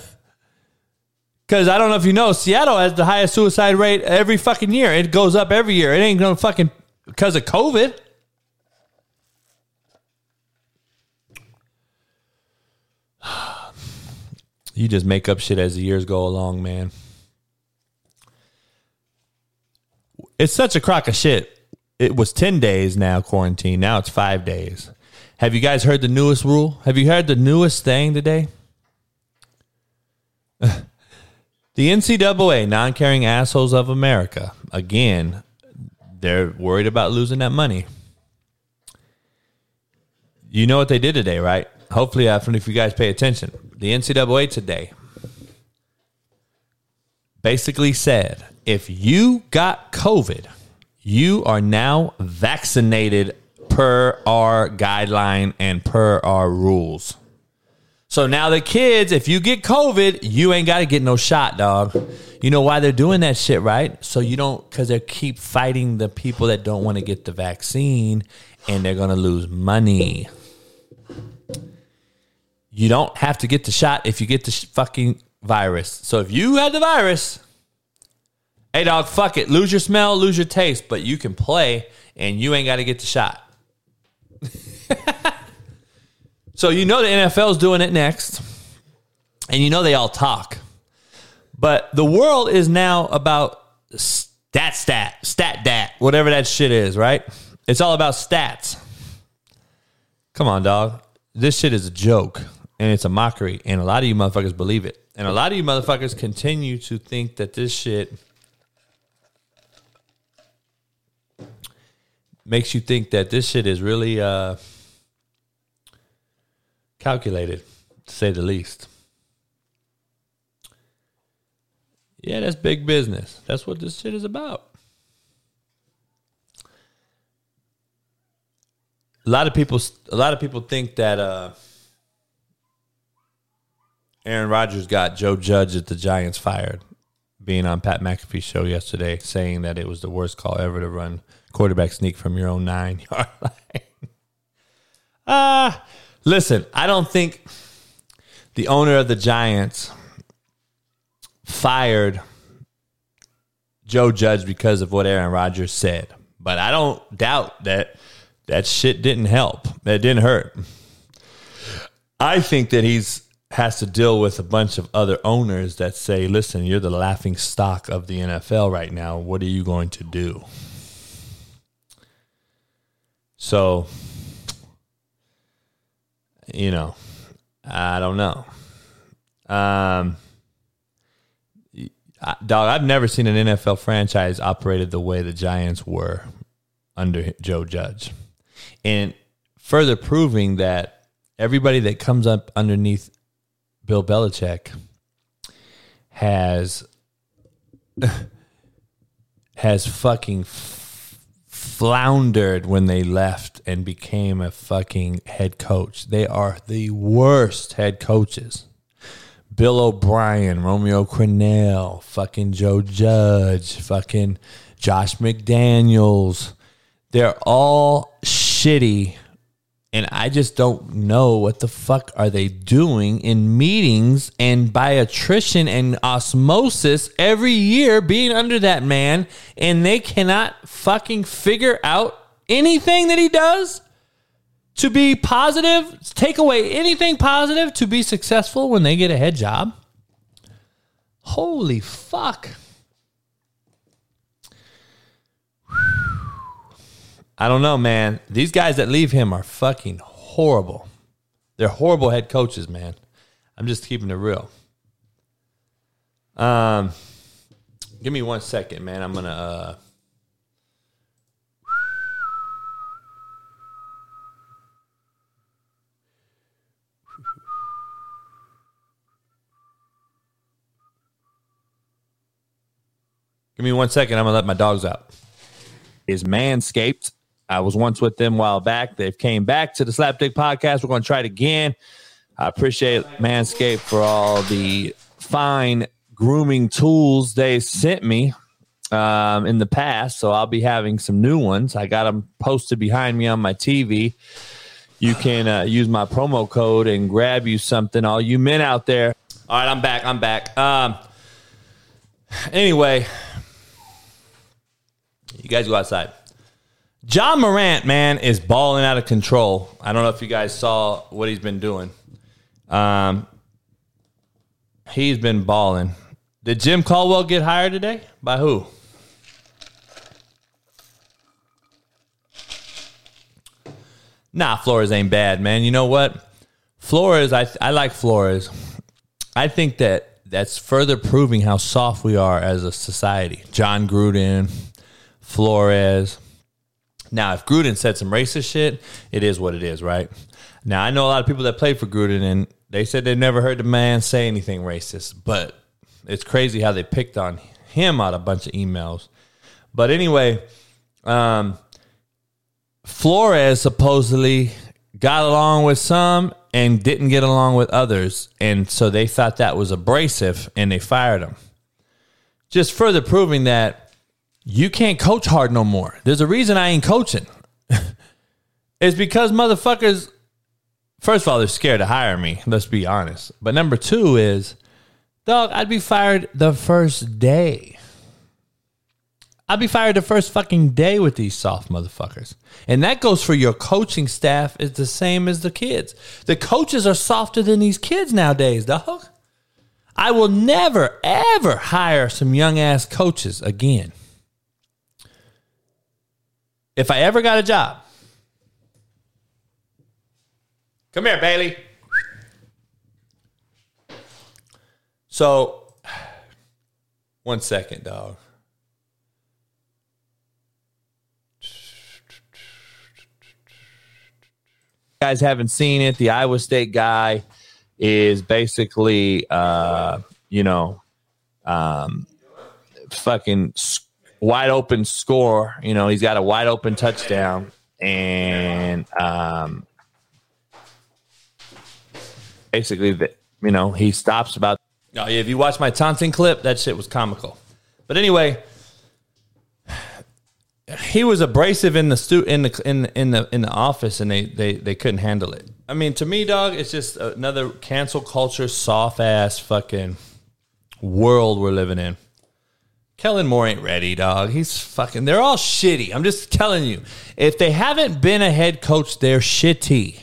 Because I don't know if you know, Seattle has the highest suicide rate every fucking year. It goes up every year. It ain't gonna fucking because of COVID. You just make up shit as the years go along, man. It's such a crock of shit. It was 10 days now quarantine. Now it's 5 days. Have you guys heard the newest rule? Have you heard the newest thing today? the NCAA, non caring assholes of America, again, they're worried about losing that money. You know what they did today, right? Hopefully, if you guys pay attention, the NCAA today basically said if you got COVID, you are now vaccinated per our guideline and per our rules. So now the kids, if you get COVID, you ain't got to get no shot, dog. You know why they're doing that shit, right? So you don't, because they keep fighting the people that don't want to get the vaccine and they're going to lose money. You don't have to get the shot if you get the fucking virus. So if you had the virus, hey dog, fuck it. Lose your smell, lose your taste, but you can play and you ain't got to get the shot. so you know the NFL is doing it next. And you know they all talk. But the world is now about stat stat, stat dat, whatever that shit is, right? It's all about stats. Come on, dog. This shit is a joke and it's a mockery, and a lot of you motherfuckers believe it. And a lot of you motherfuckers continue to think that this shit makes you think that this shit is really uh, calculated, to say the least. Yeah, that's big business. That's what this shit is about. A lot of people, a lot of people think that uh, Aaron Rodgers got Joe Judge at the Giants fired, being on Pat McAfee's show yesterday, saying that it was the worst call ever to run quarterback sneak from your own nine yard line. Ah, uh, listen, I don't think the owner of the Giants fired Joe Judge because of what Aaron Rodgers said. But I don't doubt that that shit didn't help. That didn't hurt. I think that he's has to deal with a bunch of other owners that say, "Listen, you're the laughing stock of the NFL right now. What are you going to do?" So, you know, I don't know. Um, dog, I've never seen an NFL franchise operated the way the Giants were under Joe Judge. And further proving that everybody that comes up underneath Bill Belichick has has fucking floundered when they left and became a fucking head coach. They are the worst head coaches. Bill O'Brien, Romeo Crennel, fucking Joe Judge, fucking Josh McDaniels. They're all shitty and I just don't know what the fuck are they doing in meetings and by attrition and osmosis every year being under that man and they cannot fucking figure out anything that he does to be positive, take away anything positive to be successful when they get a head job. Holy fuck. I don't know, man. These guys that leave him are fucking horrible. They're horrible head coaches, man. I'm just keeping it real. Um, give me one second, man. I'm gonna. Uh, Give me one second. I'm gonna let my dogs out. Is Manscaped I was once with them a while back. They've came back to the Slapdick podcast. We're going to try it again. I appreciate Manscaped for all the fine grooming tools they sent me um, in the past. So I'll be having some new ones. I got them posted behind me on my TV. You can uh, use my promo code and grab you something. All you men out there. All right, I'm back. I'm back. Um, anyway, you guys go outside. Ja Morant, man, is balling out of control. I don't know if you guys saw what he's been doing. Um, he's been balling. Did Jim Caldwell get hired today? By who? Nah, Flores ain't bad, man. You know what? Flores, I I like Flores. I think that that's further proving how soft we are as a society. Jon Gruden, Flores. Now, if Gruden said some racist shit, it is what it is, right? Now, I know a lot of people that played for Gruden, and they said they never heard the man say anything racist, but it's crazy how they picked on him out of a bunch of emails. But anyway, um, Flores supposedly got along with some and didn't get along with others. And so they thought that was abrasive and they fired him. Just further proving that you can't coach hard no more. There's a reason I ain't coaching. it's because motherfuckers, first of all, they're scared to hire me. Let's be honest. But number two is, dog, I'd be fired the first day. I'd be fired the first fucking day with these soft motherfuckers. And that goes for your coaching staff, is the same as the kids. The coaches are softer than these kids nowadays, dog. I will never, ever hire some young ass coaches again if I ever got a job, Come here, Bailey. So, one second, dog. guys haven't seen it, the Iowa State guy is basically, uh, you know, um, fucking wide open score. You know, he's got a wide open touchdown, and um, basically, the, you know, he stops about. Oh, yeah, if you watch my taunting clip, that shit was comical. But anyway, he was abrasive in the stu- in the in in the in the office, and they they they couldn't handle it. I mean, to me, dog, it's just another cancel culture, soft ass fucking world we're living in. Kellen Moore ain't ready, dog. He's fucking. They're all shitty. I'm just telling you. If they haven't been a head coach, they're shitty.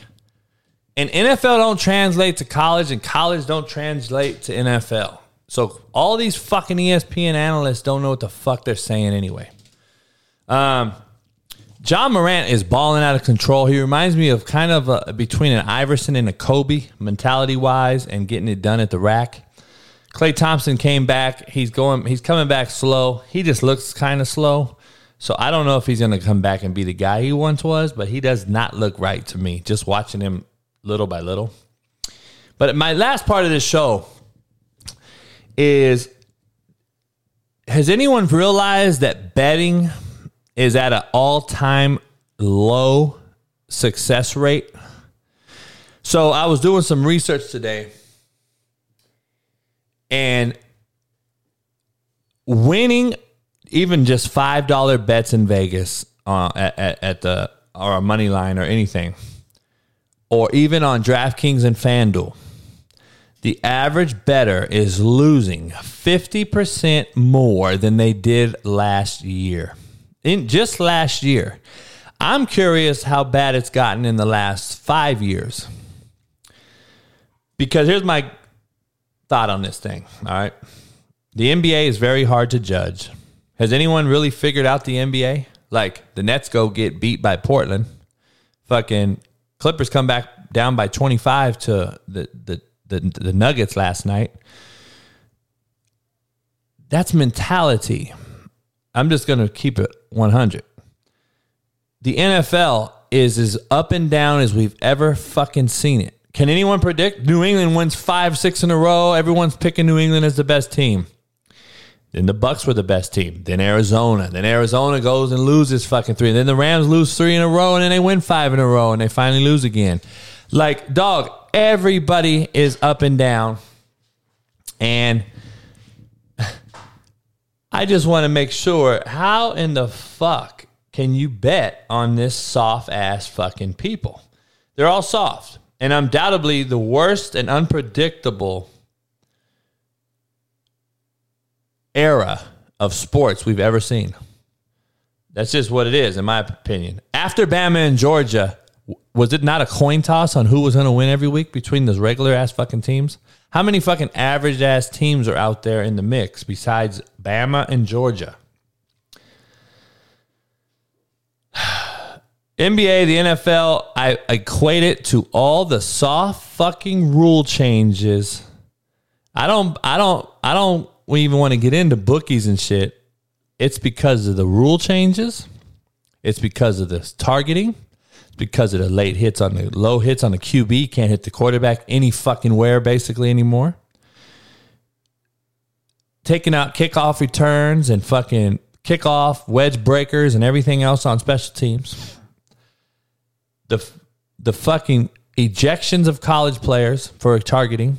And NFL don't translate to college, and college don't translate to NFL. So all these fucking ESPN analysts don't know what the fuck they're saying anyway. Um, Ja Morant is balling out of control. He reminds me of kind of a, between an Iverson and a Kobe mentality wise, and getting it done at the rack. Klay Thompson came back. He's going. He's coming back slow. He just looks kind of slow. So I don't know if he's going to come back and be the guy he once was, but he does not look right to me. Just watching him little by little. But my last part of this show is: Has anyone realized that betting is at an all-time low success rate? So I was doing some research today and winning even just five dollar bets in Vegas uh, at, at, at, the or a money line or anything, or even on DraftKings and FanDuel, the average better is losing fifty percent more than they did last year. In just last year, I'm curious how bad it's gotten in the last five years. Because here's my thought on this thing. All right. The NBA is very hard to judge. Has anyone really figured out the NBA? Like the Nets go get beat by Portland. Fucking Clippers come back down by 25 to the, the, the, the Nuggets last night. That's mentality. I'm just going to keep it 100. The NFL is as up and down as we've ever fucking seen it. Can anyone predict New England wins five, six in a row? Everyone's picking New England as the best team. Then the Bucs were the best team. Then Arizona. Then Arizona goes and loses fucking three. then the Rams lose three in a row, and then they win five in a row, and they finally lose again. Like dog, everybody is up and down, and I just want to make sure how in the fuck can you bet on this soft ass fucking people? They're all soft and undoubtedly the worst and unpredictable era of sports we've ever seen. That's just what it is, in my opinion. After Bama and Georgia, was it not a coin toss on who was going to win every week between those regular ass fucking teams? How many fucking average ass teams are out there in the mix besides Bama and Georgia? NBA, the NFL, I equate it to all the soft fucking rule changes. I don't, I don't, I don't even want to get into bookies and shit. It's because of the rule changes. It's because of this targeting. It's because of the late hits on the low hits on the QB. Can't hit the quarterback any fucking where basically anymore. Taking out kickoff returns and fucking kickoff wedge breakers and everything else on special teams the the fucking ejections of college players for targeting.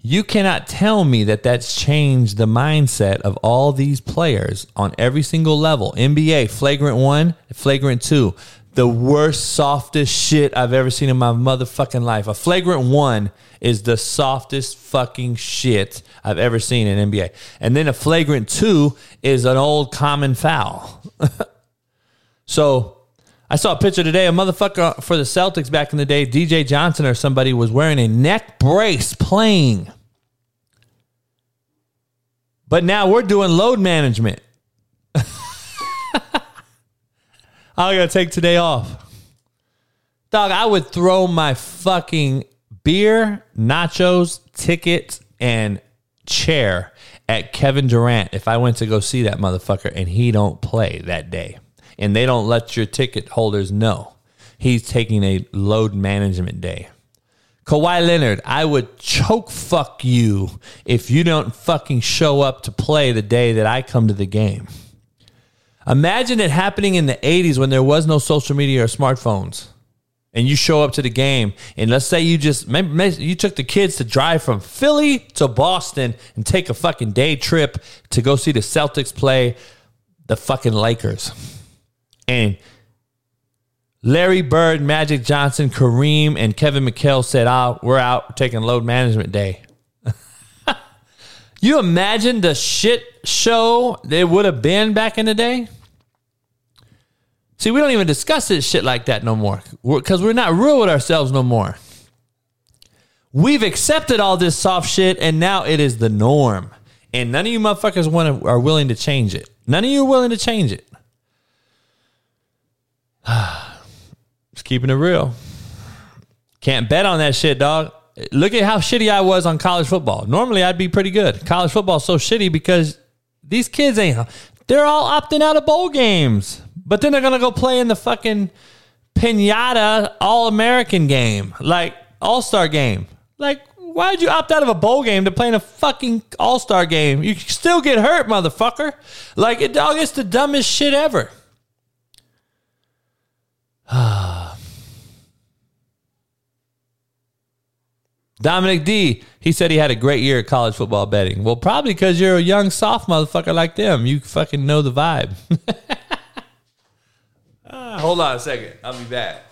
You cannot tell me that that's changed the mindset of all these players on every single level. NBA, flagrant one, flagrant two. The worst, softest shit I've ever seen in my motherfucking life. A flagrant one is the softest fucking shit I've ever seen in NBA. And then a flagrant two is an old common foul. so I saw a picture today. A motherfucker for the Celtics back in the day, DJ Johnson or somebody, was wearing a neck brace playing. But now we're doing load management. I gotta take today off. Dog, I would throw my fucking beer, nachos, tickets, and chair at Kevin Durant if I went to go see that motherfucker and he don't play that day. And they don't let your ticket holders know. He's taking a load management day. Kawhi Leonard, I would choke fuck you if you don't fucking show up to play the day that I come to the game. Imagine it happening in the 80s when there was no social media or smartphones. And you show up to the game, and let's say you just maybe, you took the kids to drive from Philly to Boston and take a fucking day trip to go see the Celtics play the fucking Lakers. And Larry Bird, Magic Johnson, Kareem, and Kevin McHale said, "Ah, we're out. Taking load management day." you imagine the shit show they would have been back in the day? See, we don't even discuss this shit like that no more because we're, we're not real with ourselves no more. We've accepted all this soft shit, and now it is the norm. And none of you motherfuckers want to, are willing to change it. None of you are willing to change it. Just keeping it real. Can't bet on that shit, dog. Look at how shitty I was on college football. Normally, I'd be pretty good. College football's so shitty because these kids ain't. They're all opting out of bowl games, but then they're gonna go play in the fucking pinata All American game, like All Star game. Like, why'd you opt out of a bowl game to play in a fucking All Star game? You still get hurt, motherfucker. Like, it, dog, it's the dumbest shit ever. Dominic D, he said he had a great year at college football betting. Well, probably because you're a young soft motherfucker like them. You fucking know the vibe. ah, hold on a second. I'll be back.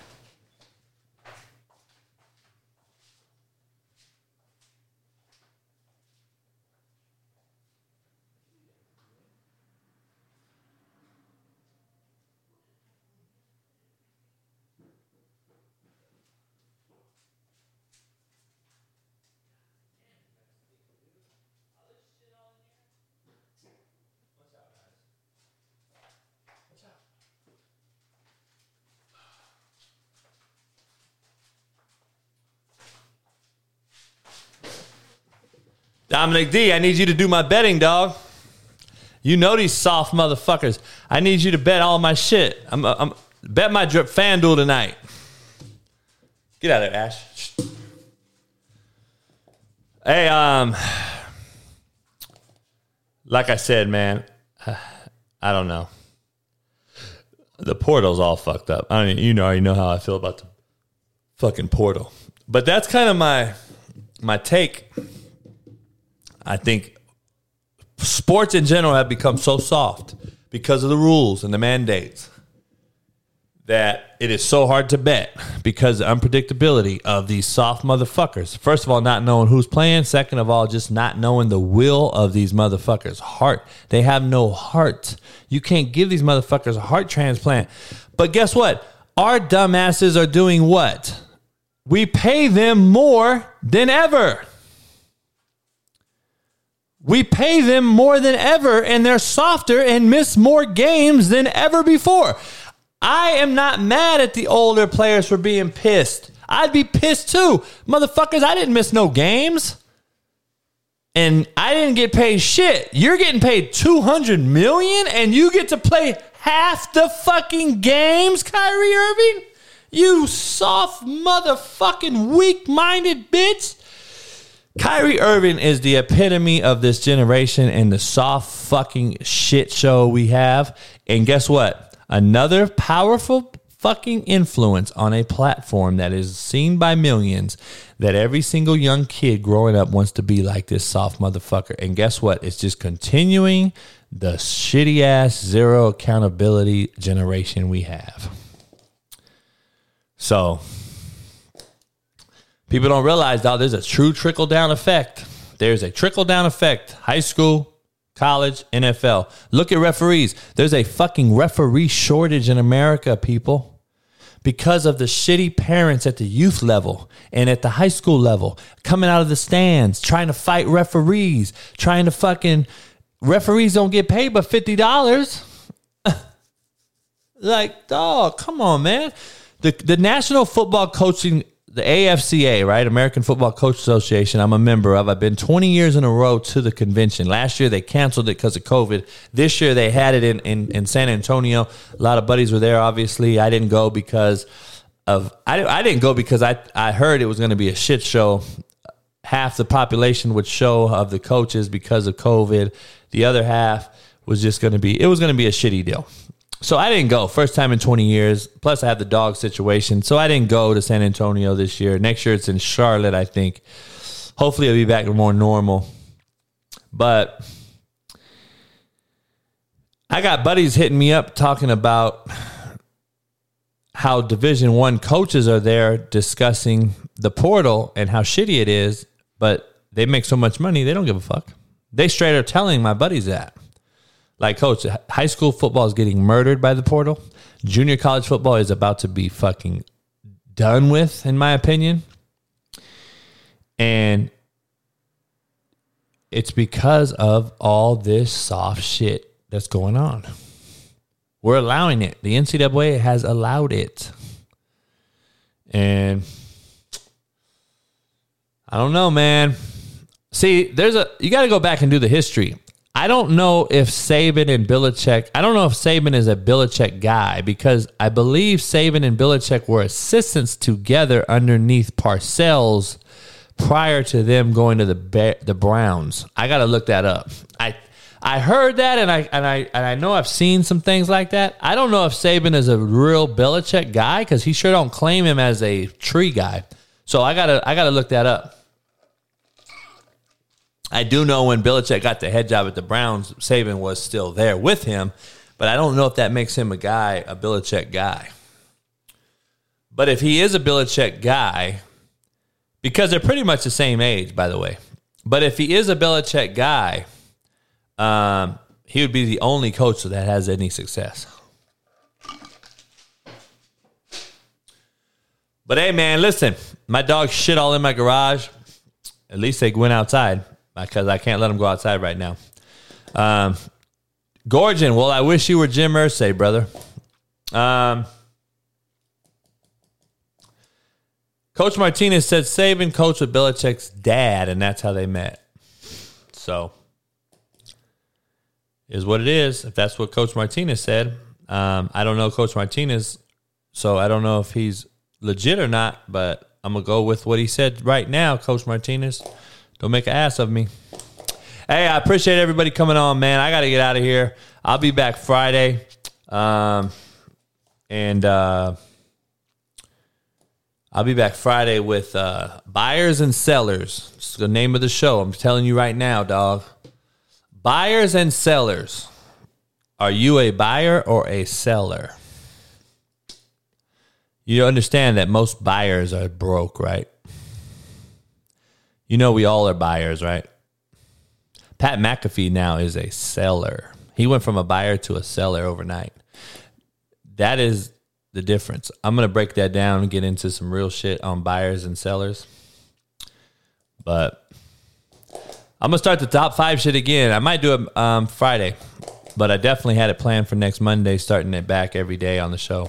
Dominic D, I need you to do my betting, dog. You know these soft motherfuckers. I need you to bet all my shit. I'm, I'm bet my drip FanDuel tonight. Get out of there, Ash. Hey, um, like I said, man, I don't know. The portal's all fucked up. I mean, you know, you know how I feel about the fucking portal. But that's kind of my my take I think sports in general have become so soft because of the rules and the mandates that it is so hard to bet because the unpredictability of these soft motherfuckers. First of all, not knowing who's playing. Second of all, just not knowing the will of these motherfuckers' heart. They have no heart. You can't give these motherfuckers a heart transplant. But guess what? Our dumbasses are doing what? We pay them more than ever. We pay them more than ever, and they're softer and miss more games than ever before. I am not mad at the older players for being pissed. I'd be pissed too. Motherfuckers, I didn't miss no games. And I didn't get paid shit. You're getting paid 200 million and you get to play half the fucking games, Kyrie Irving? You soft motherfucking weak-minded bitch. Kyrie Irving is the epitome of this generation and the soft fucking shit show we have. And guess what? Another powerful fucking influence on a platform that is seen by millions that every single young kid growing up wants to be like this soft motherfucker. And guess what? It's just continuing the shitty ass zero accountability generation we have. So People don't realize, though, there's a true trickle down effect. There's a trickle down effect. High school, college, NFL. Look at referees. There's a fucking referee shortage in America, people, because of the shitty parents at the youth level and at the high school level coming out of the stands trying to fight referees, trying to fucking. Referees don't get paid but $50. like, dog, come on, man. the the National Football Coaching the AFCA, right? American Football Coach Association, I'm a member of. I've been 20 years in a row to the convention. Last year they canceled it because of COVID. This year they had it in, in, in San Antonio. A lot of buddies were there, obviously. I didn't go because of, I, I didn't go because I, I heard it was going to be a shit show. Half the population would show of the coaches because of COVID. The other half was just going to be, it was going to be a shitty deal so I didn't go. First time in 20 years. Plus, I have the dog situation. So I didn't go to San Antonio this year. Next year, it's in Charlotte, I think. Hopefully, I'll be back to more normal. But I got buddies hitting me up talking about how Division One coaches are there discussing the portal and how shitty it is, but they make so much money, they don't give a fuck. They straight are telling my buddies that. Like, coach, high school football is getting murdered by the portal. Junior college football is about to be fucking done with, in my opinion. And it's because of all this soft shit that's going on. We're allowing it. The NCAA has allowed it. And I don't know, man. See, there's a you got to go back and do the history. I don't know if Saban and Belichick, I don't know if Saban is a Belichick guy because I believe Saban and Belichick were assistants together underneath Parcells prior to them going to the the Browns. I got to look that up. I I heard that and I and I and I know I've seen some things like that. I don't know if Saban is a real Belichick guy because he sure don't claim him as a tree guy. So I gotta I gotta look that up. I do know when Belichick got the head job at the Browns, Saban was still there with him, but I don't know if that makes him a guy, a Belichick guy. But if he is a Belichick guy, because they're pretty much the same age, by the way. But if he is a Belichick guy, um, he would be the only coach that has any success. But hey, man, listen, my dog shit all in my garage. At least they went outside because I can't let him go outside right now. Um, Gorgon, well, I wish you were Jim Irsay, brother. Um, Coach Martinez said Saban coached with Belichick's dad, and that's how they met. So, is what it is. If that's what Coach Martinez said, um, I don't know Coach Martinez, so I don't know if he's legit or not. But I'm gonna go with what he said right now, Coach Martinez. Don't make an ass of me. Hey, I appreciate everybody coming on, man. I got to get out of here. I'll be back Friday. Um, and uh, I'll be back Friday with uh, buyers and sellers. It's the name of the show. I'm telling you right now, dog. Buyers and sellers. Are you a buyer or a seller? You understand that most buyers are broke, right? You know, we all are buyers, right? Pat McAfee now is a seller. He went from a buyer to a seller overnight. That is the difference. I'm going to break that down and get into some real shit on buyers and sellers. But I'm going to start the top five shit again. I might do it um, Friday, but I definitely had it planned for next Monday, starting it back every day on the show.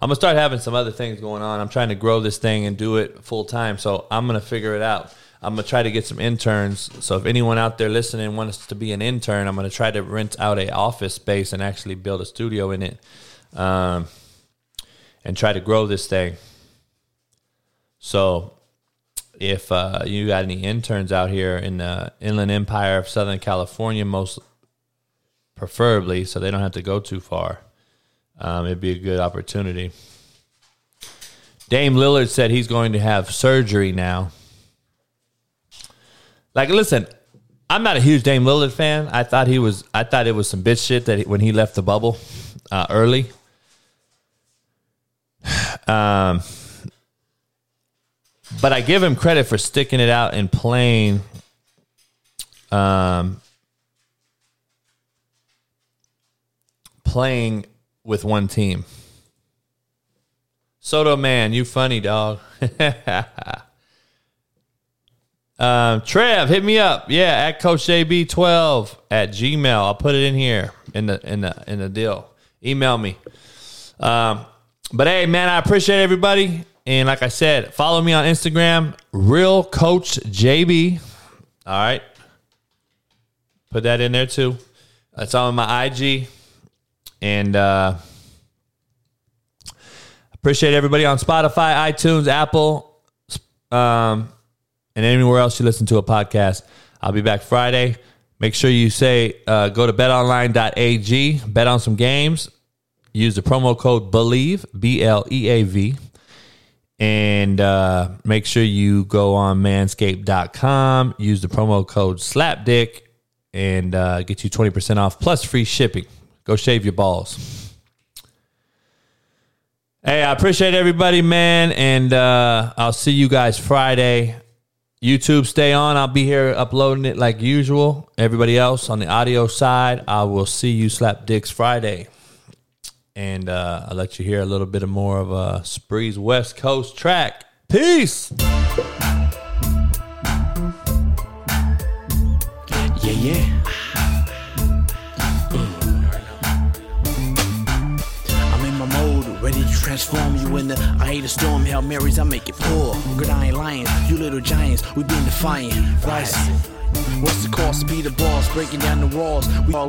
I'm to start having some other things going on. I'm trying to grow this thing and do it full time. So I'm to figure it out. I'm gonna try to get some interns. So if anyone out there listening wants to be an intern, I'm gonna try to rent out a office space and actually build a studio in it, um, and try to grow this thing. So if uh, you got any interns out here in the Inland Empire of Southern California, most preferably, so they don't have to go too far, um, it'd be a good opportunity. Dame Lillard said he's going to have surgery now. Like, listen, I'm not a huge Dame Lillard fan. I thought he was. I thought it was some bitch shit that he, when he left the bubble uh, early. Um, but I give him credit for sticking it out and playing. Um, playing with one team. Soto man, you funny dog. Um, Trev, hit me up. Yeah, at Coach JB12 at Gmail. I'll put it in here in the in the in the deal. Email me. Um, But hey, man, I appreciate everybody. And like I said, follow me on Instagram, Real Coach JB. All right. Put that in there too. That's all on my IG. And uh appreciate everybody on Spotify, iTunes, Apple, um, and anywhere else you listen to a podcast. I'll be back Friday. Make sure you say uh, go to betonline.ag, bet on some games. Use the promo code BLEAV, B L E A V. And uh, make sure you go on manscaped.com, use the promo code SLAPDICK, and uh, get you 20% off plus free shipping. Go shave your balls. Hey, I appreciate everybody, man. And uh, I'll see you guys Friday. YouTube, stay on. I'll be here uploading it like usual. Everybody else on the audio side, I will see you slap dicks Friday. And uh, I'll let you hear a little bit of more of a Spree's West Coast track. Peace. Yeah, yeah. Transform you into. I hate a storm, Hail Marys, I make it pour. Good, I ain't lying. You little giants, we been defiant. Rise. What's the cost? Be the boss, breaking down the walls. We all